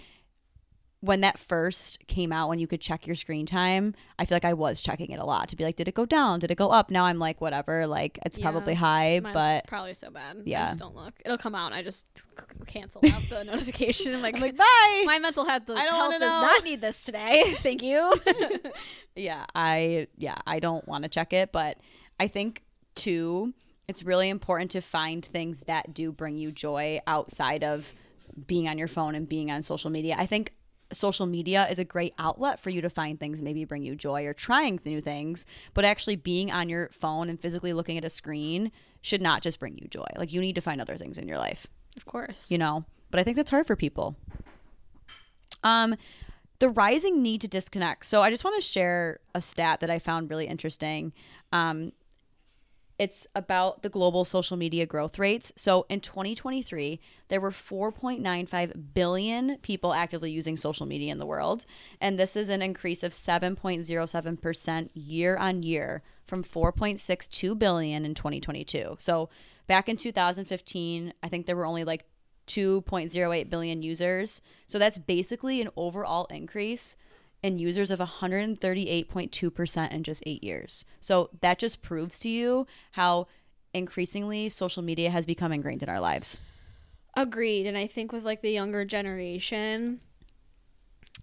when that first came out when you could check your screen time, I feel like I was checking it a lot to be like did it go down? Did it go up? Now I'm like whatever, like it's Yeah. probably high, but probably so bad. I Yeah. just don't look. It'll come out and I just cancel out the notification. I'm like, I'm like bye. my mental health, I don't health does know. not need this today. Thank you. yeah i yeah i don't want to check it but i think too it's really important to find things that do bring you joy outside of being on your phone and being on social media i think social media is a great outlet for you to find things maybe bring you joy or trying new things but actually being on your phone and physically looking at a screen should not just bring you joy. Like you need to find other things in your life. Of course. you know? But i think that's hard for people. Um the rising need to disconnect. So i just want to share a stat that i found really interesting. Um it's about the global social media growth rates. So in 2023, there were 4.95 billion people actively using social media in the world. And this is an increase of 7.07% year on year from 4.62 billion in 2022. So back in 2015, I think there were only like 2.08 billion users. So that's basically an overall increase in users of 138.2% in just eight years. So that just proves to you how increasingly social media has become ingrained in our lives. Agreed. And I think with like the younger generation,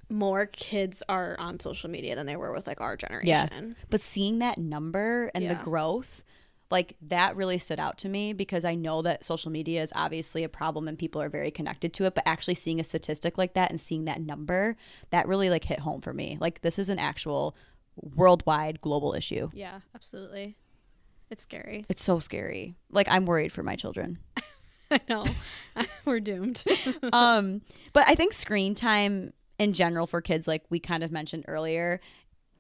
more kids are on social media than they were with like our generation. Yeah. But seeing that number and Yeah. the growth, like that really stood out to me because I know that social media is obviously a problem and people are very connected to it, but actually seeing a statistic like that and seeing that number, that really like hit home for me. Like this is an actual worldwide global issue. Yeah, absolutely. It's scary. It's so scary. Like I'm worried for my children. I know. We're doomed. um, but I think screen time in general for kids, like we kind of mentioned earlier,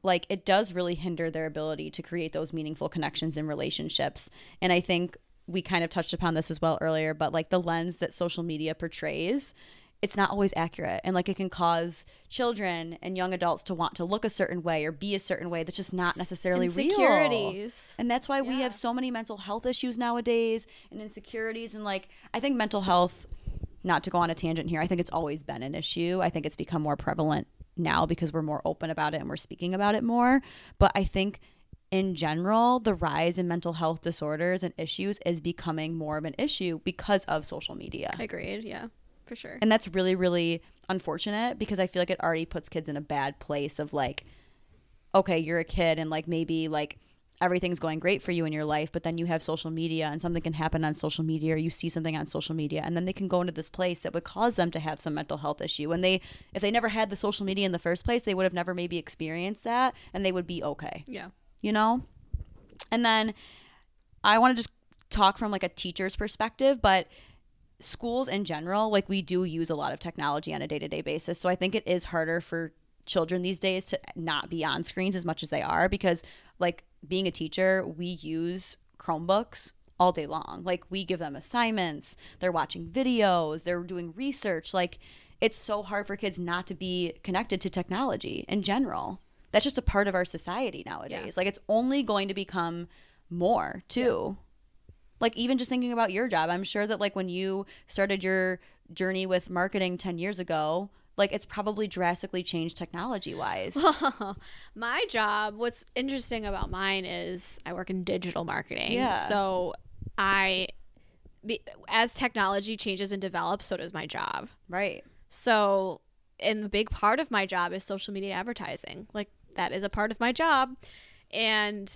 like it does really hinder their ability to create those meaningful connections and relationships. And I think we kind of touched upon this as well earlier, but like the lens that social media portrays, it's not always accurate. And like it can cause children and young adults to want to look a certain way or be a certain way that's just not necessarily real. Insecurities. And that's why we have so many mental health issues nowadays and insecurities. And like, I think mental health, not to go on a tangent here, I think it's always been an issue. I think it's become more prevalent now because we're more open about it and we're speaking about it more. But I think in general, the rise in mental health disorders and issues is becoming more of an issue because of social media. Agreed. Yeah, for sure. And that's really, really unfortunate because I feel like it already puts kids in a bad place of like, okay, you're a kid and like maybe like everything's going great for you in your life, but then you have social media and something can happen on social media or you see something on social media and then they can go into this place that would cause them to have some mental health issue. And they if they never had the social media in the first place, they would have never maybe experienced that and they would be okay yeah. you know? And then I want to just talk from like a teacher's perspective, but schools in general, like we do use a lot of technology on a day to day basis. So I think it is harder for children these days to not be on screens as much as they are because, like, being a teacher, we use Chromebooks all day long. Like, we give them assignments, they're watching videos, they're doing research. Like, it's so hard for kids not to be connected to technology in general. That's just a part of our society nowadays. Like, it's only going to become more, too like even just thinking about your job i'm sure that like when you started your journey with marketing 10 years ago like it's probably drastically changed technology wise my job, what's interesting about mine is I work in digital marketing. Yeah. So I, as technology changes and develops, so does my job. right So, and the big part of my job is social media advertising. Like that is a part of my job, and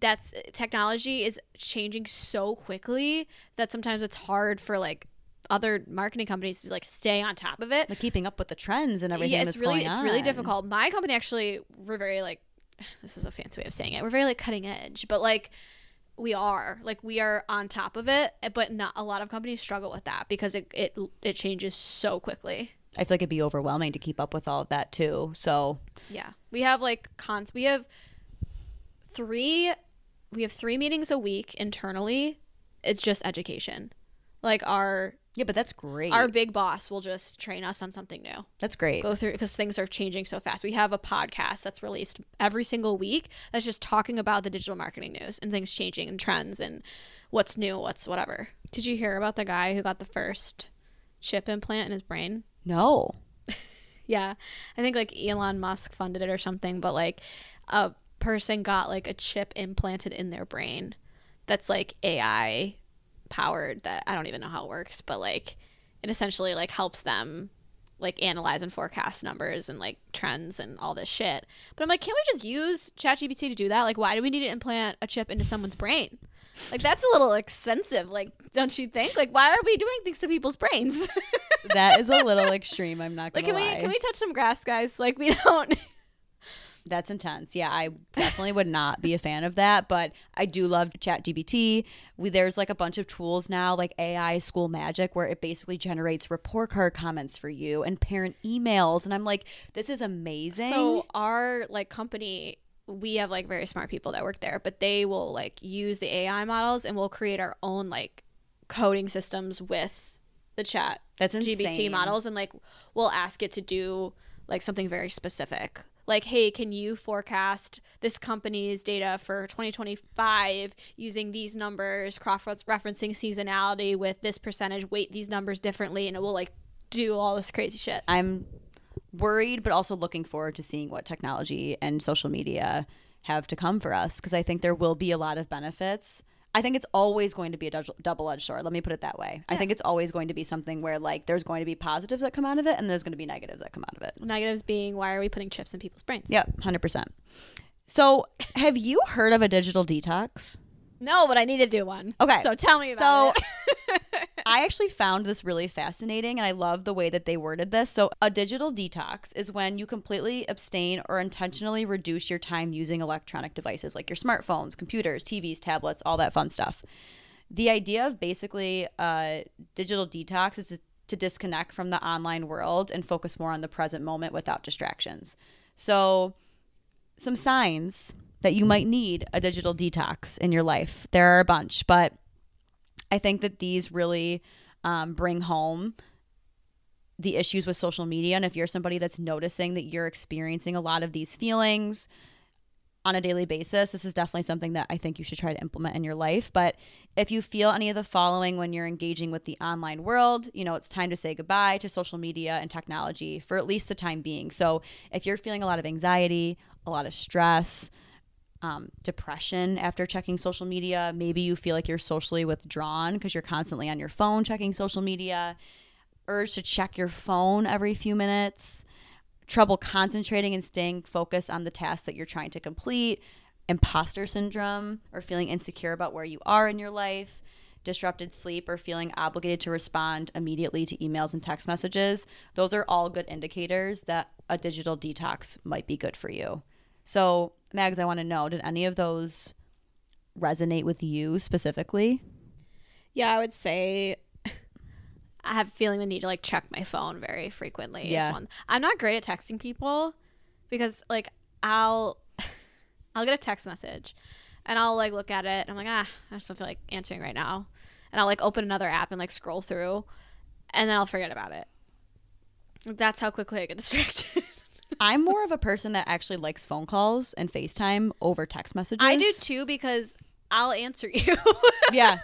that's technology is changing so quickly that sometimes it's hard for like other marketing companies to like stay on top of it. like keeping up with the trends and everything yeah, that's it's really it's really difficult. My company actually we're very like this is a fancy way of saying it. We're very like cutting edge, but like we are like we are on top of it, but not a lot of companies struggle with that because it it it changes so quickly. i feel like it'd be overwhelming to keep up with all of that too so Yeah. We have like cons we have three we have three meetings a week internally. It's just education. Like our yeah but that's great our big boss will just train us on something new. that's great Go through because things are changing so fast. We have a podcast that's released every single week that's just talking about the digital marketing news and things changing and trends and what's new, what's whatever. Did you hear about the guy who got the first chip implant in his brain? no Yeah. I think like Elon Musk funded it or something, but like a person got like a chip implanted in their brain that's like AI powered that I don't even know how it works, but like it essentially like helps them like analyze and forecast numbers and like trends and all this shit. But I'm like, can't we just use ChatGPT to do that? Like why do we need to implant a chip into someone's brain? Like that's a little extensive, like don't you think? Like why are we doing things to people's brains? that is a little extreme i'm not like gonna can lie we can we touch some grass, guys? Like we don't That's intense. Yeah, I definitely would not be a fan of that, but I do love ChatGPT. We there's like a bunch of tools now, like AI School Magic, where it basically generates report card comments for you and parent emails, and I'm like, this is amazing. So our like company, we have like very smart people that work there, but they will like use the AI models and we'll create our own like coding systems with the chat That's GPT models and like we'll ask it to do like something very specific. Like, hey, can you forecast this company's data for 2025 using these numbers, cross referencing seasonality with this percentage, weight these numbers differently, and it will like do all this crazy shit. I'm worried, but also looking forward to seeing what technology and social media have to come for us because I think there will be a lot of benefits. I think it's always going to be a double edged sword. Let me put it that way. I think it's always going to be something where like there's going to be positives that come out of it and there's going to be negatives that come out of it. Negatives being why are we putting chips in people's brains? Yep, 100%. So, have you heard of a digital detox? No, but I need to do one. Okay. So tell me about So it. I actually found this really fascinating and I love the way that they worded this. So, a digital detox is when you completely abstain or intentionally reduce your time using electronic devices like your smartphones, computers, TVs, tablets, all that fun stuff. The idea of basically uh, digital detox is to disconnect from the online world and focus more on the present moment without distractions. So, some signs that you might need a digital detox in your life. There are a bunch, but I think that these really um, bring home the issues with social media. And if you're somebody that's noticing that you're experiencing a lot of these feelings on a daily basis, this is definitely something that I think you should try to implement in your life. But if you feel any of the following when you're engaging with the online world, you know, it's time to say goodbye to social media and technology for at least the time being. So if you're feeling a lot of anxiety, a lot of stress, um, depression after checking social media. Maybe you feel like you're socially withdrawn because you're constantly on your phone checking social media. Urge to check your phone every few minutes. Trouble concentrating and staying focused on the tasks that you're trying to complete. Imposter syndrome or feeling insecure about where you are in your life. Disrupted sleep or feeling obligated to respond immediately to emails and text messages. Those are all good indicators that a digital detox might be good for you. So, Mags, I want to know did any of those resonate with you specifically? Yeah, I would say I have feeling the need to like check my phone very frequently. Yeah. one. I'm not great at texting people because like I'll I'll get a text message and I'll like look at it and I'm like, ah, I just don't feel like answering right now. And I'll like open another app and like scroll through and then I'll forget about it. That's how quickly I get distracted. I'm more of a person that actually likes phone calls and FaceTime over text messages. I do too because I'll answer you. Yeah.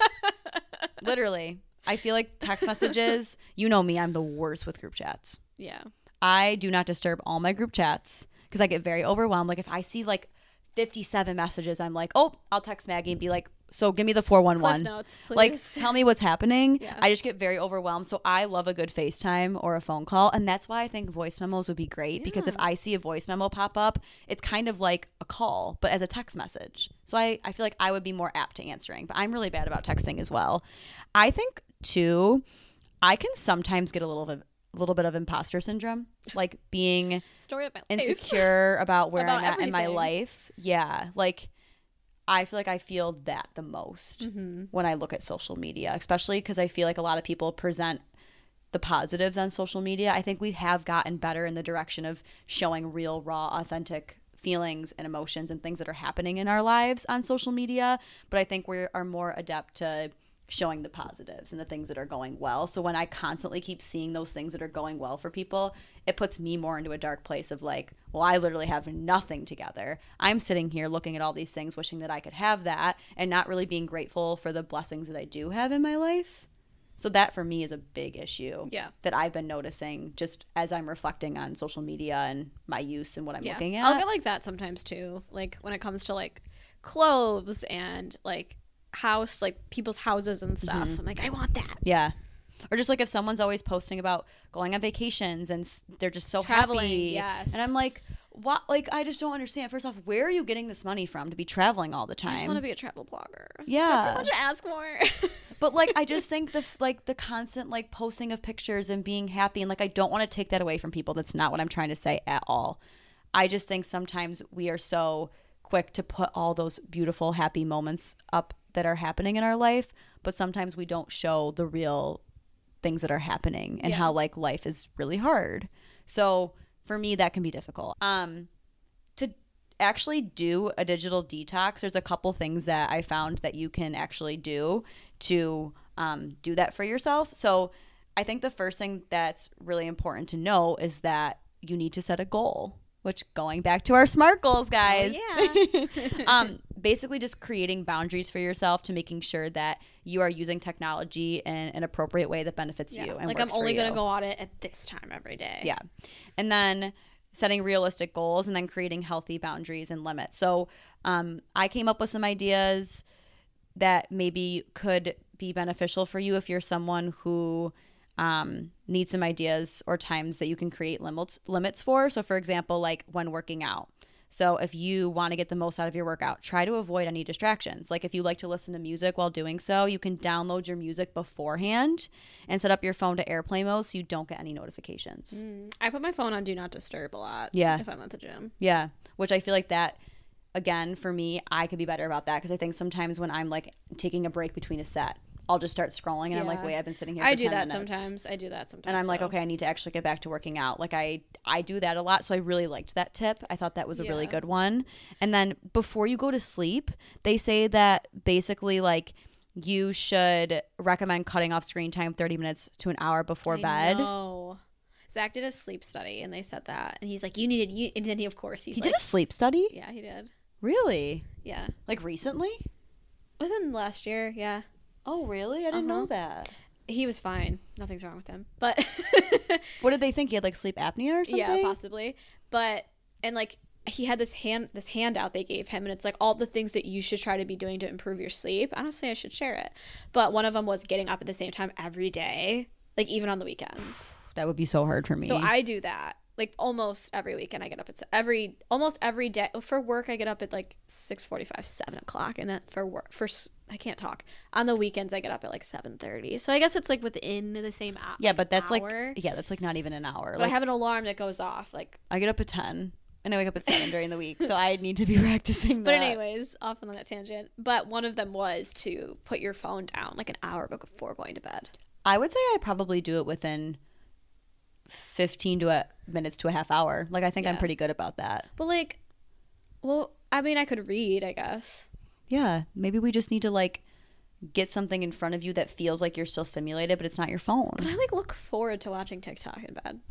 Literally. I feel like text messages, you know me, I'm the worst with group chats. yeah. I do not disturb all my group chats because I get very overwhelmed. Like if I see like 57 messages, I'm like, oh, I'll text Maggie and be like, so give me the 411. notes. Like, tell me what's happening. Yeah. I just get very overwhelmed. So I love a good FaceTime or a phone call. And that's why I think voice memos would be great because if I see a voice memo pop up, it's kind of like a call, but as a text message. So I, I feel like I would be more apt to answering, but I'm really bad about texting as well. I think, too, I can sometimes get a little of a little bit of imposter syndrome, like being Story of my life. insecure about where About I'm at in my life. Yeah, like I feel like I feel that the most Mm-hmm. when I look at social media, especially because I feel like a lot of people present the positives on social media. I think we have gotten better in the direction of showing real, raw, authentic feelings and emotions and things that are happening in our lives on social media. But I think we are more adept to showing the positives and the things that are going well. So when I constantly keep seeing those things that are going well for people, it puts me more into a dark place of like, well, I literally have nothing together. I'm sitting here looking at all these things, wishing that I could have that, and not really being grateful for the blessings that I do have in my life. So that for me is a big issue Yeah. that I've been noticing just as I'm reflecting on social media and my use and what I'm Yeah. looking at. I'll get like that sometimes too. Like when it comes to like clothes and like house, like people's houses and stuff. Mm-hmm. I'm like, I want that. Yeah. Or just like if someone's always posting about going on vacations and they're just so Traveling, happy. yes. And I'm like, what? Like, I just don't understand. First off, where are you getting this money from to be traveling all the time? I just want to be a travel blogger. Yeah. that too much to ask for? But like, I just think the like the constant like posting of pictures and being happy and like I don't want to take that away from people. That's not what I'm trying to say at all. I just think sometimes we are so quick to put all those beautiful happy moments up that are happening in our life, but sometimes we don't show the real things that are happening and Yeah. how like life is really hard. So for me that can be difficult. Um to actually do a digital detox, there's a couple things that I found that you can actually do to um, do that for yourself. So I think the first thing that's really important to know is that you need to set a goal. Which going back to our smart goals, guys. yeah. um, basically just creating boundaries for yourself to making sure that you are using technology in an appropriate way that benefits you. And like I'm only gonna go on it at this time every day. Yeah. And then setting realistic goals and then creating healthy boundaries and limits. So um, I came up with some ideas that maybe could be beneficial for you if you're someone who um, needs some ideas or times that you can create limits limits for. So for example, like when working out. So if you want to get the most out of your workout, try to avoid any distractions. Like if you like to listen to music while doing so, you can download your music beforehand and set up your phone to airplane mode so you don't get any notifications. Mm, I put my phone on do not disturb a lot. Yeah. If I'm at the gym. Yeah, which I feel like that again for me, I could be better about that because I think sometimes when I'm like taking a break between a set, I'll just start scrolling and I'm like, wait, I've been sitting here. I do 10 that minutes. sometimes. I do that sometimes. And I'm like, okay, I need to actually get back to working out. Like I I do that a lot, so I really liked that tip. I thought that was a really good one. And then before you go to sleep, they say that basically like you should recommend cutting off screen time 30 minutes to an hour before I bed. know. Zach did a sleep study and they said that. And he's like, you needed, you, and then he, of course, he's He like, did a sleep study? yeah, he did. Really? Yeah. Like recently? Within last year, yeah. Oh, really? I didn't know Uh-huh. that. He was fine. Nothing's wrong with him. But What did they think? He had like sleep apnea or something? yeah, possibly. But and like he had this hand this handout they gave him and it's like all the things that you should try to be doing to improve your sleep. Honestly, I should share it. But one of them was getting up at the same time every day, like even on the weekends. That would be so hard for me. So I do that. Like almost every weekend, I get up at every almost every day for work. I get up at like six forty five, seven o'clock, and then for work for I can't talk on the weekends. I get up at like seven thirty. So I guess it's like within the same hour. yeah, but that's hour. like yeah, that's like not even an hour. But Like I have an alarm that goes off. Like, I get up at 10 and I wake up at 7 during the week. So I need to be practicing but anyways, off on that tangent. But one of them was to put your phone down like an hour before going to bed. I would say I probably do it within 15 to a minutes to a half hour. Like I think I'm pretty good about that. But like, well, I mean, I could read, I guess. Yeah, maybe we just need to like get something in front of you that feels like you're still stimulated, but it's not your phone. But I like look forward to watching TikTok in bed.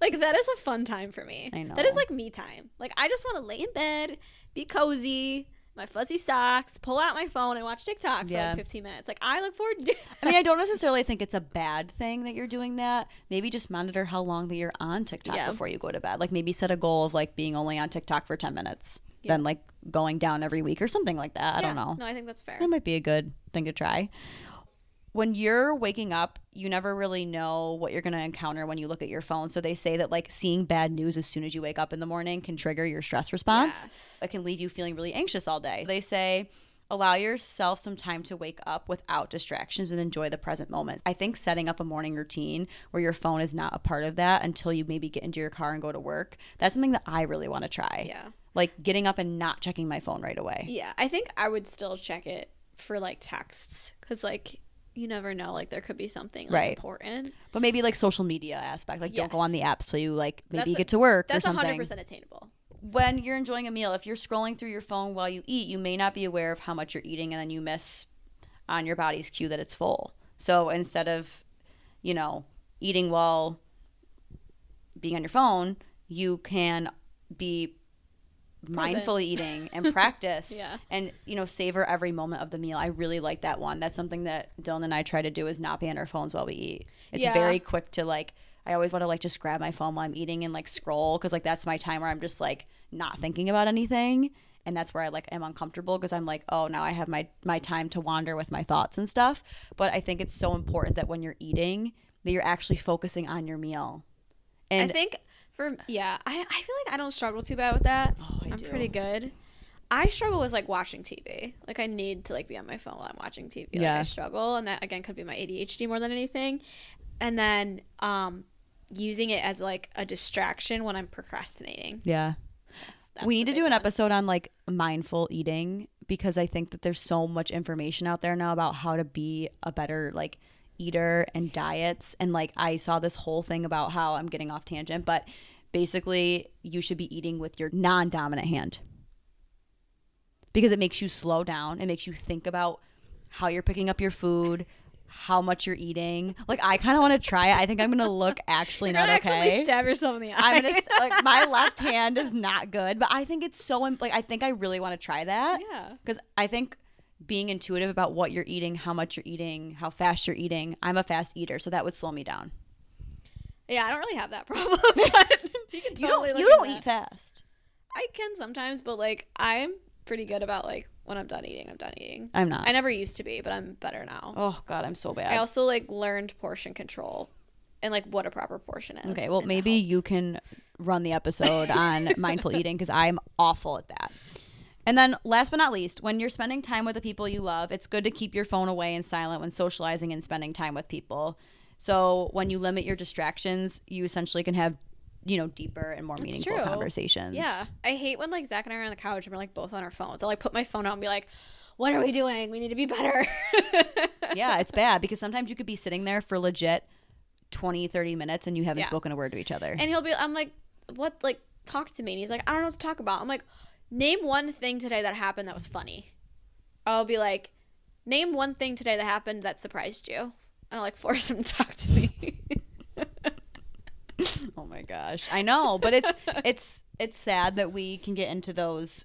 like that is a fun time for me. I know. That is like me time. Like I just want to lay in bed, be cozy, my fuzzy socks, pull out my phone and watch TikTok for Yeah. like 15 minutes. Like I look forward to I mean, I don't necessarily think it's a bad thing that you're doing that. Maybe just monitor how long that you're on TikTok Yeah. before you go to bed. Like maybe set a goal of like being only on TikTok for 10 minutes, Yeah. then like going down every week or something like that. I don't know. No, I think that's fair. That might be a good thing to try. When you're waking up, you never really know what you're going to encounter when you look at your phone. So they say that like seeing bad news as soon as you wake up in the morning can trigger your stress response. Yes. It can leave you feeling really anxious all day. They say allow yourself some time to wake up without distractions and enjoy the present moment. I think setting up a morning routine where your phone is not a part of that until you maybe get into your car and go to work, that's something that I really want to try. Yeah. Like getting up and not checking my phone right away. Yeah, I think I would still check it for like texts because like you never know, like there could be something like, Right. important. But maybe like social media aspect, like don't go on the apps till you like maybe That's you a- get to work or That's something. hundred percent attainable. When you're enjoying a meal, if you're scrolling through your phone while you eat, you may not be aware of how much you're eating, and then you miss on your body's cue that it's full. So instead of, you know, eating while being on your phone, you can be Present. mindfully eating and practice Yeah. and you know savor every moment of the meal i really like that one that's something that dylan and i try to do is not be on our phones while we eat it's Yeah. very quick to like i always want to like just grab my phone while i'm eating and like scroll because like that's my time where i'm just like not thinking about anything and that's where i like am uncomfortable because i'm like oh now i have my my time to wander with my thoughts and stuff but i think it's so important that when you're eating that you're actually focusing on your meal and I think for yeah, I I feel like I don't struggle too bad with that. Oh, I I'm do. pretty good. I struggle with like watching TV. Like I need to like be on my phone while I'm watching TV. Like, Yeah. I struggle, and that again could be my ADHD more than anything. And then um, using it as like a distraction when I'm procrastinating. yeah That's, that's we need to do an one. episode on like mindful eating because I think that there's so much information out there now about how to be a better like eater and diets. And like I saw this whole thing about how I'm getting off tangent but basically you should be eating with your non-dominant hand. Because it makes you slow down. It makes you think about how you're picking up your food how much you're eating. Like I kind of want to try it. I think I'm gonna look actually not okay. stab yourself in the eye. I'm gonna like my left hand is not good, but I think it's so like I think I really want to try that yeah. because I think being intuitive about what you're eating, how much you're eating, how fast you're eating. I'm a fast eater, so that would slow me down. Yeah, I don't really have that problem. you can You don't you don't eat fast. I can sometimes, but like I'm pretty good about like when I'm done eating, I'm done eating. I'm not. I never used to be, but I'm better now. oh god, I'm so bad. I also like learned portion control and like what a proper portion is. okay, well maybe you can run the episode on mindful eating because I'm awful at that. And then, last but not least, when you're spending time with the people you love, it's good to keep your phone away and silent when socializing and spending time with people. So, when you limit your distractions, you essentially can have, you know, deeper and more meaningful true. conversations. Yeah. I hate when like Zach and I are on the couch and we're like both on our phones. I'll like put my phone out and be like, what are we doing? We need to be better. yeah, it's bad because sometimes you could be sitting there for legit 20, 30 minutes and you haven't Yeah. spoken a word to each other. and he'll be, I'm like, what? Like, talk to me. And he's like, I don't know what to talk about. I'm like, name one thing today that happened that was funny. I'll be like, name one thing today that happened that surprised you. And I'll like force him to talk to me. Oh my gosh. I know, but it's it's it's sad that we can get into those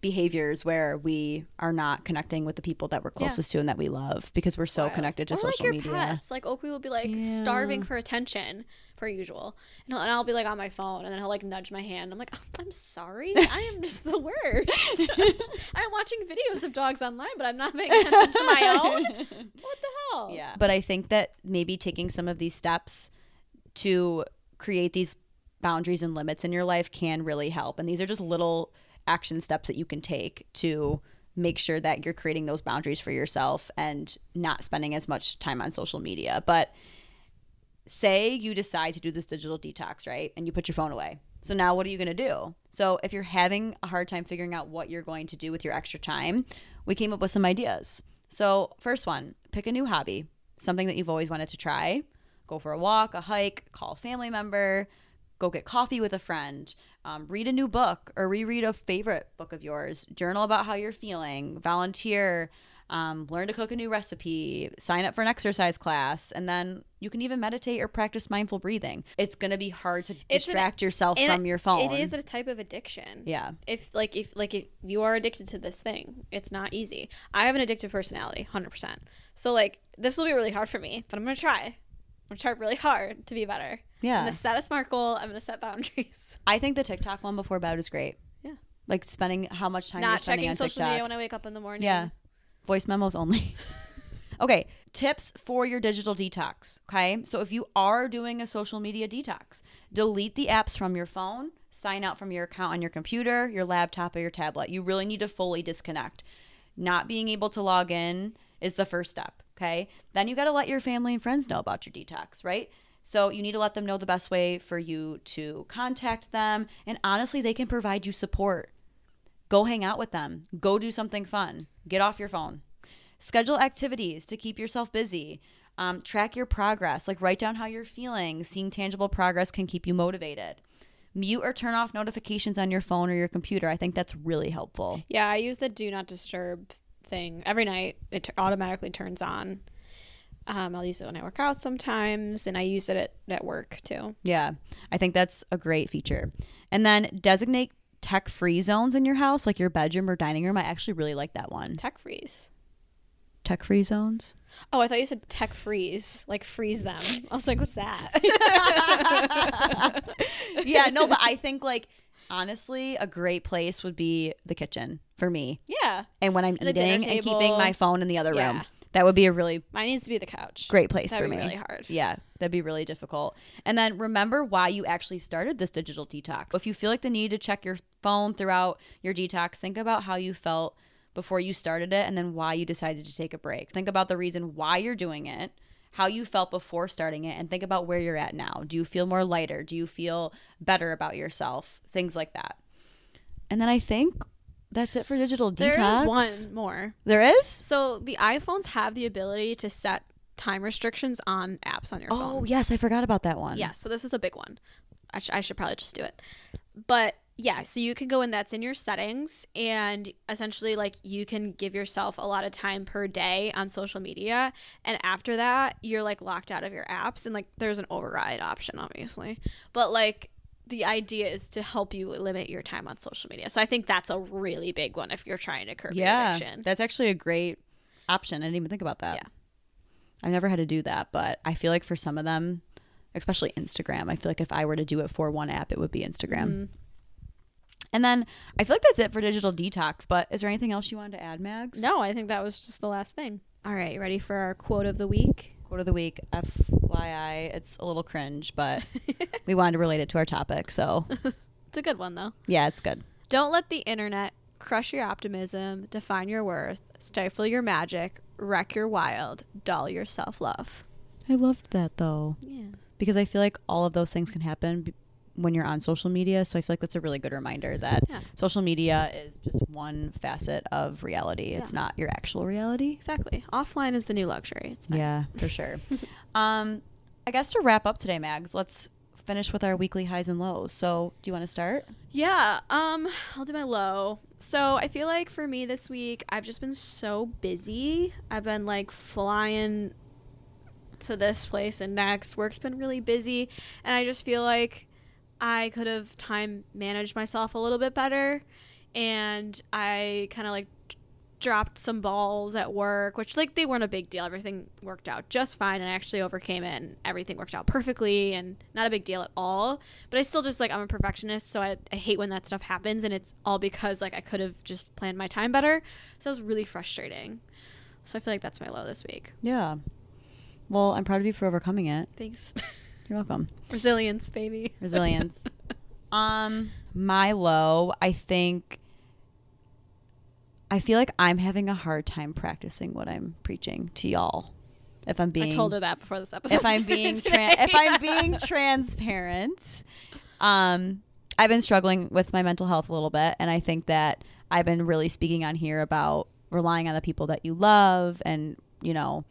behaviors where we are not connecting with the people that we're closest to and that we love because we're so Wild. connected to or social like your media. Pets. Like Oakley will be like Yeah. starving for attention, per usual, and, and I'll be like on my phone, and then he'll like nudge my hand. I'm like, "Oh, I'm sorry, I am just the worst. I'm watching videos of dogs online, but I'm not paying attention to my own. What the hell? Yeah. But I think that maybe taking some of these steps to create these boundaries and limits in your life can really help. And these are just little action steps that you can take to make sure that you're creating those boundaries for yourself and not spending as much time on social media. But say you decide to do this digital detox, right? And you put your phone away. So now what are you going to do? So if you're having a hard time figuring out what you're going to do with your extra time, we came up with some ideas. So, first one, pick a new hobby, something that you've always wanted to try. Go for a walk, a hike, call a family member, go get coffee with a friend, um, read a new book or reread a favorite book of yours, journal about how you're feeling, volunteer, um, learn to cook a new recipe, sign up for an exercise class, and then you can even meditate or practice mindful breathing. It's going to be hard to It's an- distract yourself from your phone. It is a type of addiction. Yeah. If like if like if you are addicted to this thing, it's not easy. I have an addictive personality, hundred percent. So like this will be really hard for me, but I'm gonna try. I'm gonna try really hard to be better. I'm gonna set a smart goal. I'm gonna set boundaries. I think the TikTok one before bed is great. Yeah. Like spending how much time you're not spending checking on social TikTok. media when I wake up in the morning. Yeah. Voice memos only. okay. Tips for your digital detox. Okay. So if you are doing a social media detox, delete the apps from your phone, sign out from your account on your computer, your laptop, or your tablet. You really need to fully disconnect. Not being able to log in is the first step. Okay. Then you got to let your family and friends know about your detox, right? So you need to let them know the best way for you to contact them. And honestly, they can provide you support. Go hang out with them. Go do something fun. Get off your phone. Schedule activities to keep yourself busy. Um, track your progress. Like write down how you're feeling. Seeing tangible progress can keep you motivated. Mute or turn off notifications on your phone or your computer. I think that's really helpful. Yeah, I use the do not disturb thing. Every night. It t- automatically turns on. Um, I'll use it when I work out sometimes, and I use it at, at work too. yeah i think that's a great feature and then designate tech free zones in your house like your bedroom or dining room i actually really like that one Tech freeze. tech free zones Oh, I thought you said tech freeze, like freeze them. I was like, what's that? yeah no but i think like honestly a great place would be the kitchen for me yeah, and when I'm dinner eating and keeping my phone in the other room. That would be a really mine needs to be the couch. great place That'd for be me. really hard. Yeah, that'd be really difficult. And then remember why you actually started this digital detox. If you feel like the need to check your phone throughout your detox, think about how you felt before you started it and then why you decided to take a break. Think about the reason why you're doing it, how you felt before starting it, and think about where you're at now. Do you feel more lighter? Do you feel better about yourself? Things like that. And then I think that's it for digital detox. is one more. There is? So the iPhones have the ability to set time restrictions on apps on your oh, phone. Oh, yes, I forgot about that one. Yeah, so this is a big one. I, sh- I should probably just do it. But yeah, so you can go in, that's in your settings, and essentially, like, you can give yourself a lot of time per day on social media. And after that, you're like locked out of your apps, and like, there's an override option, obviously. But like, the idea is to help you limit your time on social media. So I think that's a really big one if you're trying to curb your Yeah, addiction. that's actually a great option. I didn't even think about that. Yeah. I never had to do that, but I feel like for some of them, especially Instagram, I feel like if I were to do it for one app, it would be Instagram. Mm-hmm. And then I feel like that's it for digital detox. But is there anything else you wanted to add, Mags? No, I think that was just the last thing. All right, you ready for our quote of the week? Quote of the week, FYI, it's a little cringe, but we wanted to relate it to our topic. So, It's a good one though. yeah, it's good. Don't let the internet crush your optimism, define your worth, stifle your magic, wreck your wild, dull your self love. I loved that though, Yeah. because I feel like all of those things can happen when you're on social media. So I feel like that's a really good reminder that Yeah. social media is just one facet of reality. It's not your actual reality. Exactly. Offline is the new luxury. It's fine. Yeah, for sure. um, I guess to wrap up today, Mags, let's finish with our weekly highs and lows. So, do you want to start? Yeah, um, I'll do my low. So I feel like for me this week, I've just been so busy. I've been like flying to this place and next. Work's been really busy, and I just feel like I could have time managed myself a little bit better. And I kind of like dropped some balls at work, which like they weren't a big deal. Everything worked out just fine, and I actually overcame it, and everything worked out perfectly, and not a big deal at all. But I still just like I'm a perfectionist, so I, I hate when that stuff happens, and it's all because like I could have just planned my time better. So it was really frustrating. So I feel like that's my low this week. Yeah. Well, I'm proud of you for overcoming it. Thanks. You're welcome. Resilience, baby. Resilience. um, my low, I think I feel like I'm having a hard time practicing what I'm preaching to y'all. If I'm being I told her that before this episode. if I'm being tra- if I'm being transparent, um, I've been struggling with my mental health a little bit, and I think that I've been really speaking on here about relying on the people that you love, and you know,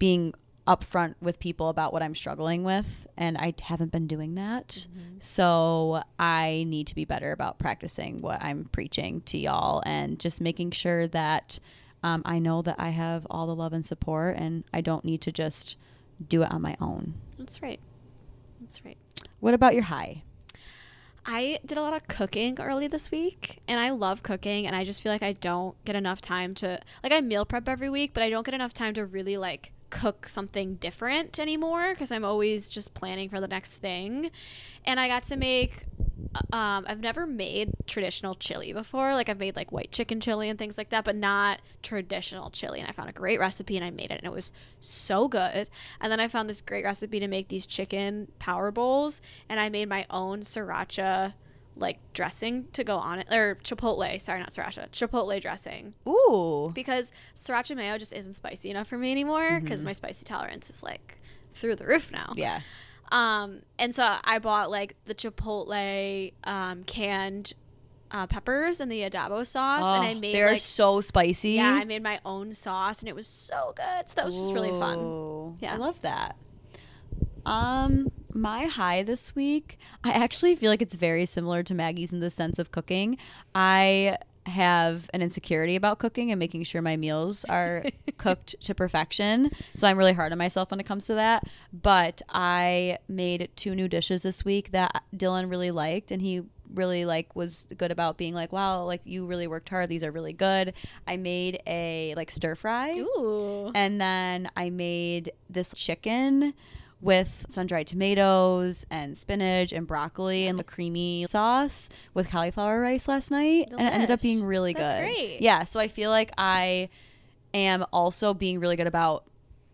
being upfront with people about what I'm struggling with, and I haven't been doing that. So I need to be better about practicing what I'm preaching to y'all, and just making sure that um, I know that I have all the love and support, and I don't need to just do it on my own. That's right. That's right. What about your high? I did a lot of cooking early this week, and I love cooking, and I just feel like I don't get enough time to like I meal prep every week, but I don't get enough time to really like cook something different anymore because I'm always just planning for the next thing. And I got to make um I've never made traditional chili before. Like I've made like white chicken chili and things like that, but not traditional chili. And I found a great recipe and I made it and it was so good. And then I found this great recipe to make these chicken power bowls and I made my own sriracha like dressing to go on it or chipotle, sorry, not sriracha. Chipotle dressing Ooh, because sriracha mayo just isn't spicy enough for me anymore because my spicy tolerance is like through the roof now. yeah. Um, and so I bought like the chipotle um, canned uh, peppers and the adobo sauce, and I Oh, made they're like so spicy. yeah, I made my own sauce, and it was so good. So that was just really fun. Yeah. I love that. Um, my high this week, I actually feel like it's very similar to Maggie's in the sense of cooking. I have an insecurity about cooking and making sure my meals are cooked to perfection. So I'm really hard on myself when it comes to that. But I made two new dishes this week that Dylan really liked and he really like was good about being like, wow, like you really worked hard. These are really good. I made a like stir fry. Ooh, And then I made this chicken with sun dried tomatoes and spinach and broccoli and a creamy sauce with cauliflower rice last night. And it ended up being really That's good. great. Yeah. So I feel like I am also being really good about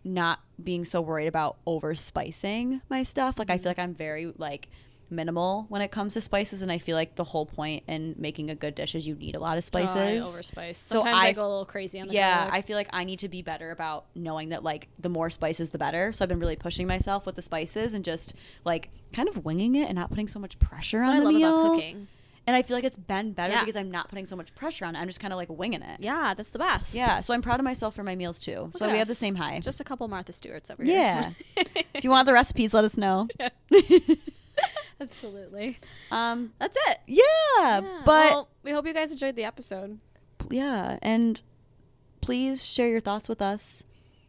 not being so worried about over spicing my stuff. Like I Mm-hmm. feel like I'm very like minimal when it comes to spices and I feel like the whole point in making a good dish is you need a lot of spices. Oh, I overspice. So Sometimes I, I- go a little crazy on the Yeah, garlic. I feel like I need to be better about knowing that like the more spices the better. So I've been really pushing myself with the spices and just like kind of winging it and not putting so much pressure That's on the love meal. about cooking. And I feel like it's been better Yeah. because I'm not putting so much pressure on it. I'm just kind of like winging it. Yeah, that's the best. Yeah, so I'm proud of myself for my meals too. Look so we have the same high. Just a couple Martha Stewarts over Yeah. here. if you want the recipes, let us know. Absolutely. Um, That's it. yeah, Yeah, but well, we hope you guys enjoyed the episode. yeah, and please share your thoughts with us.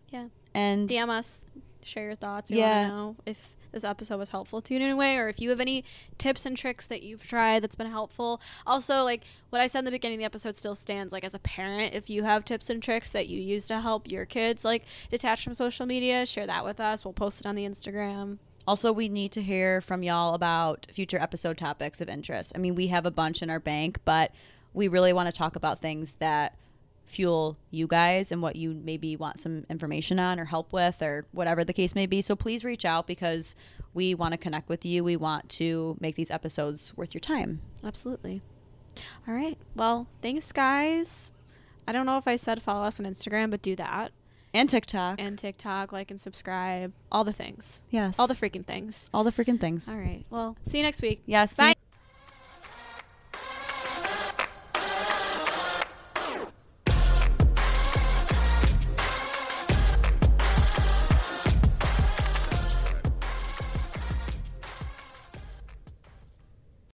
Yeah. And DM us, share your thoughts. We Yeah. know if this episode was helpful to you in any way, or if you have any tips and tricks that you've tried that's been helpful. Also, like what I said in the beginning of the episode still stands. Like as a parent, if you have tips and tricks that you use to help your kids, like detach from social media, share that with us. We'll post it on the Instagram. Also, we need to hear from y'all about future episode topics of interest. I mean, we have a bunch in our bank, but we really want to talk about things that fuel you guys and what you maybe want some information on or help with or whatever the case may be. So please reach out because we want to connect with you. We want to make these episodes worth your time. Absolutely. All right. Well, thanks, guys. I don't know if I said follow us on Instagram, but do that. And TikTok. And TikTok, like and subscribe, all the things. yes. All the freaking things. all the freaking things. All right. Well, see you next week. Yes. Bye.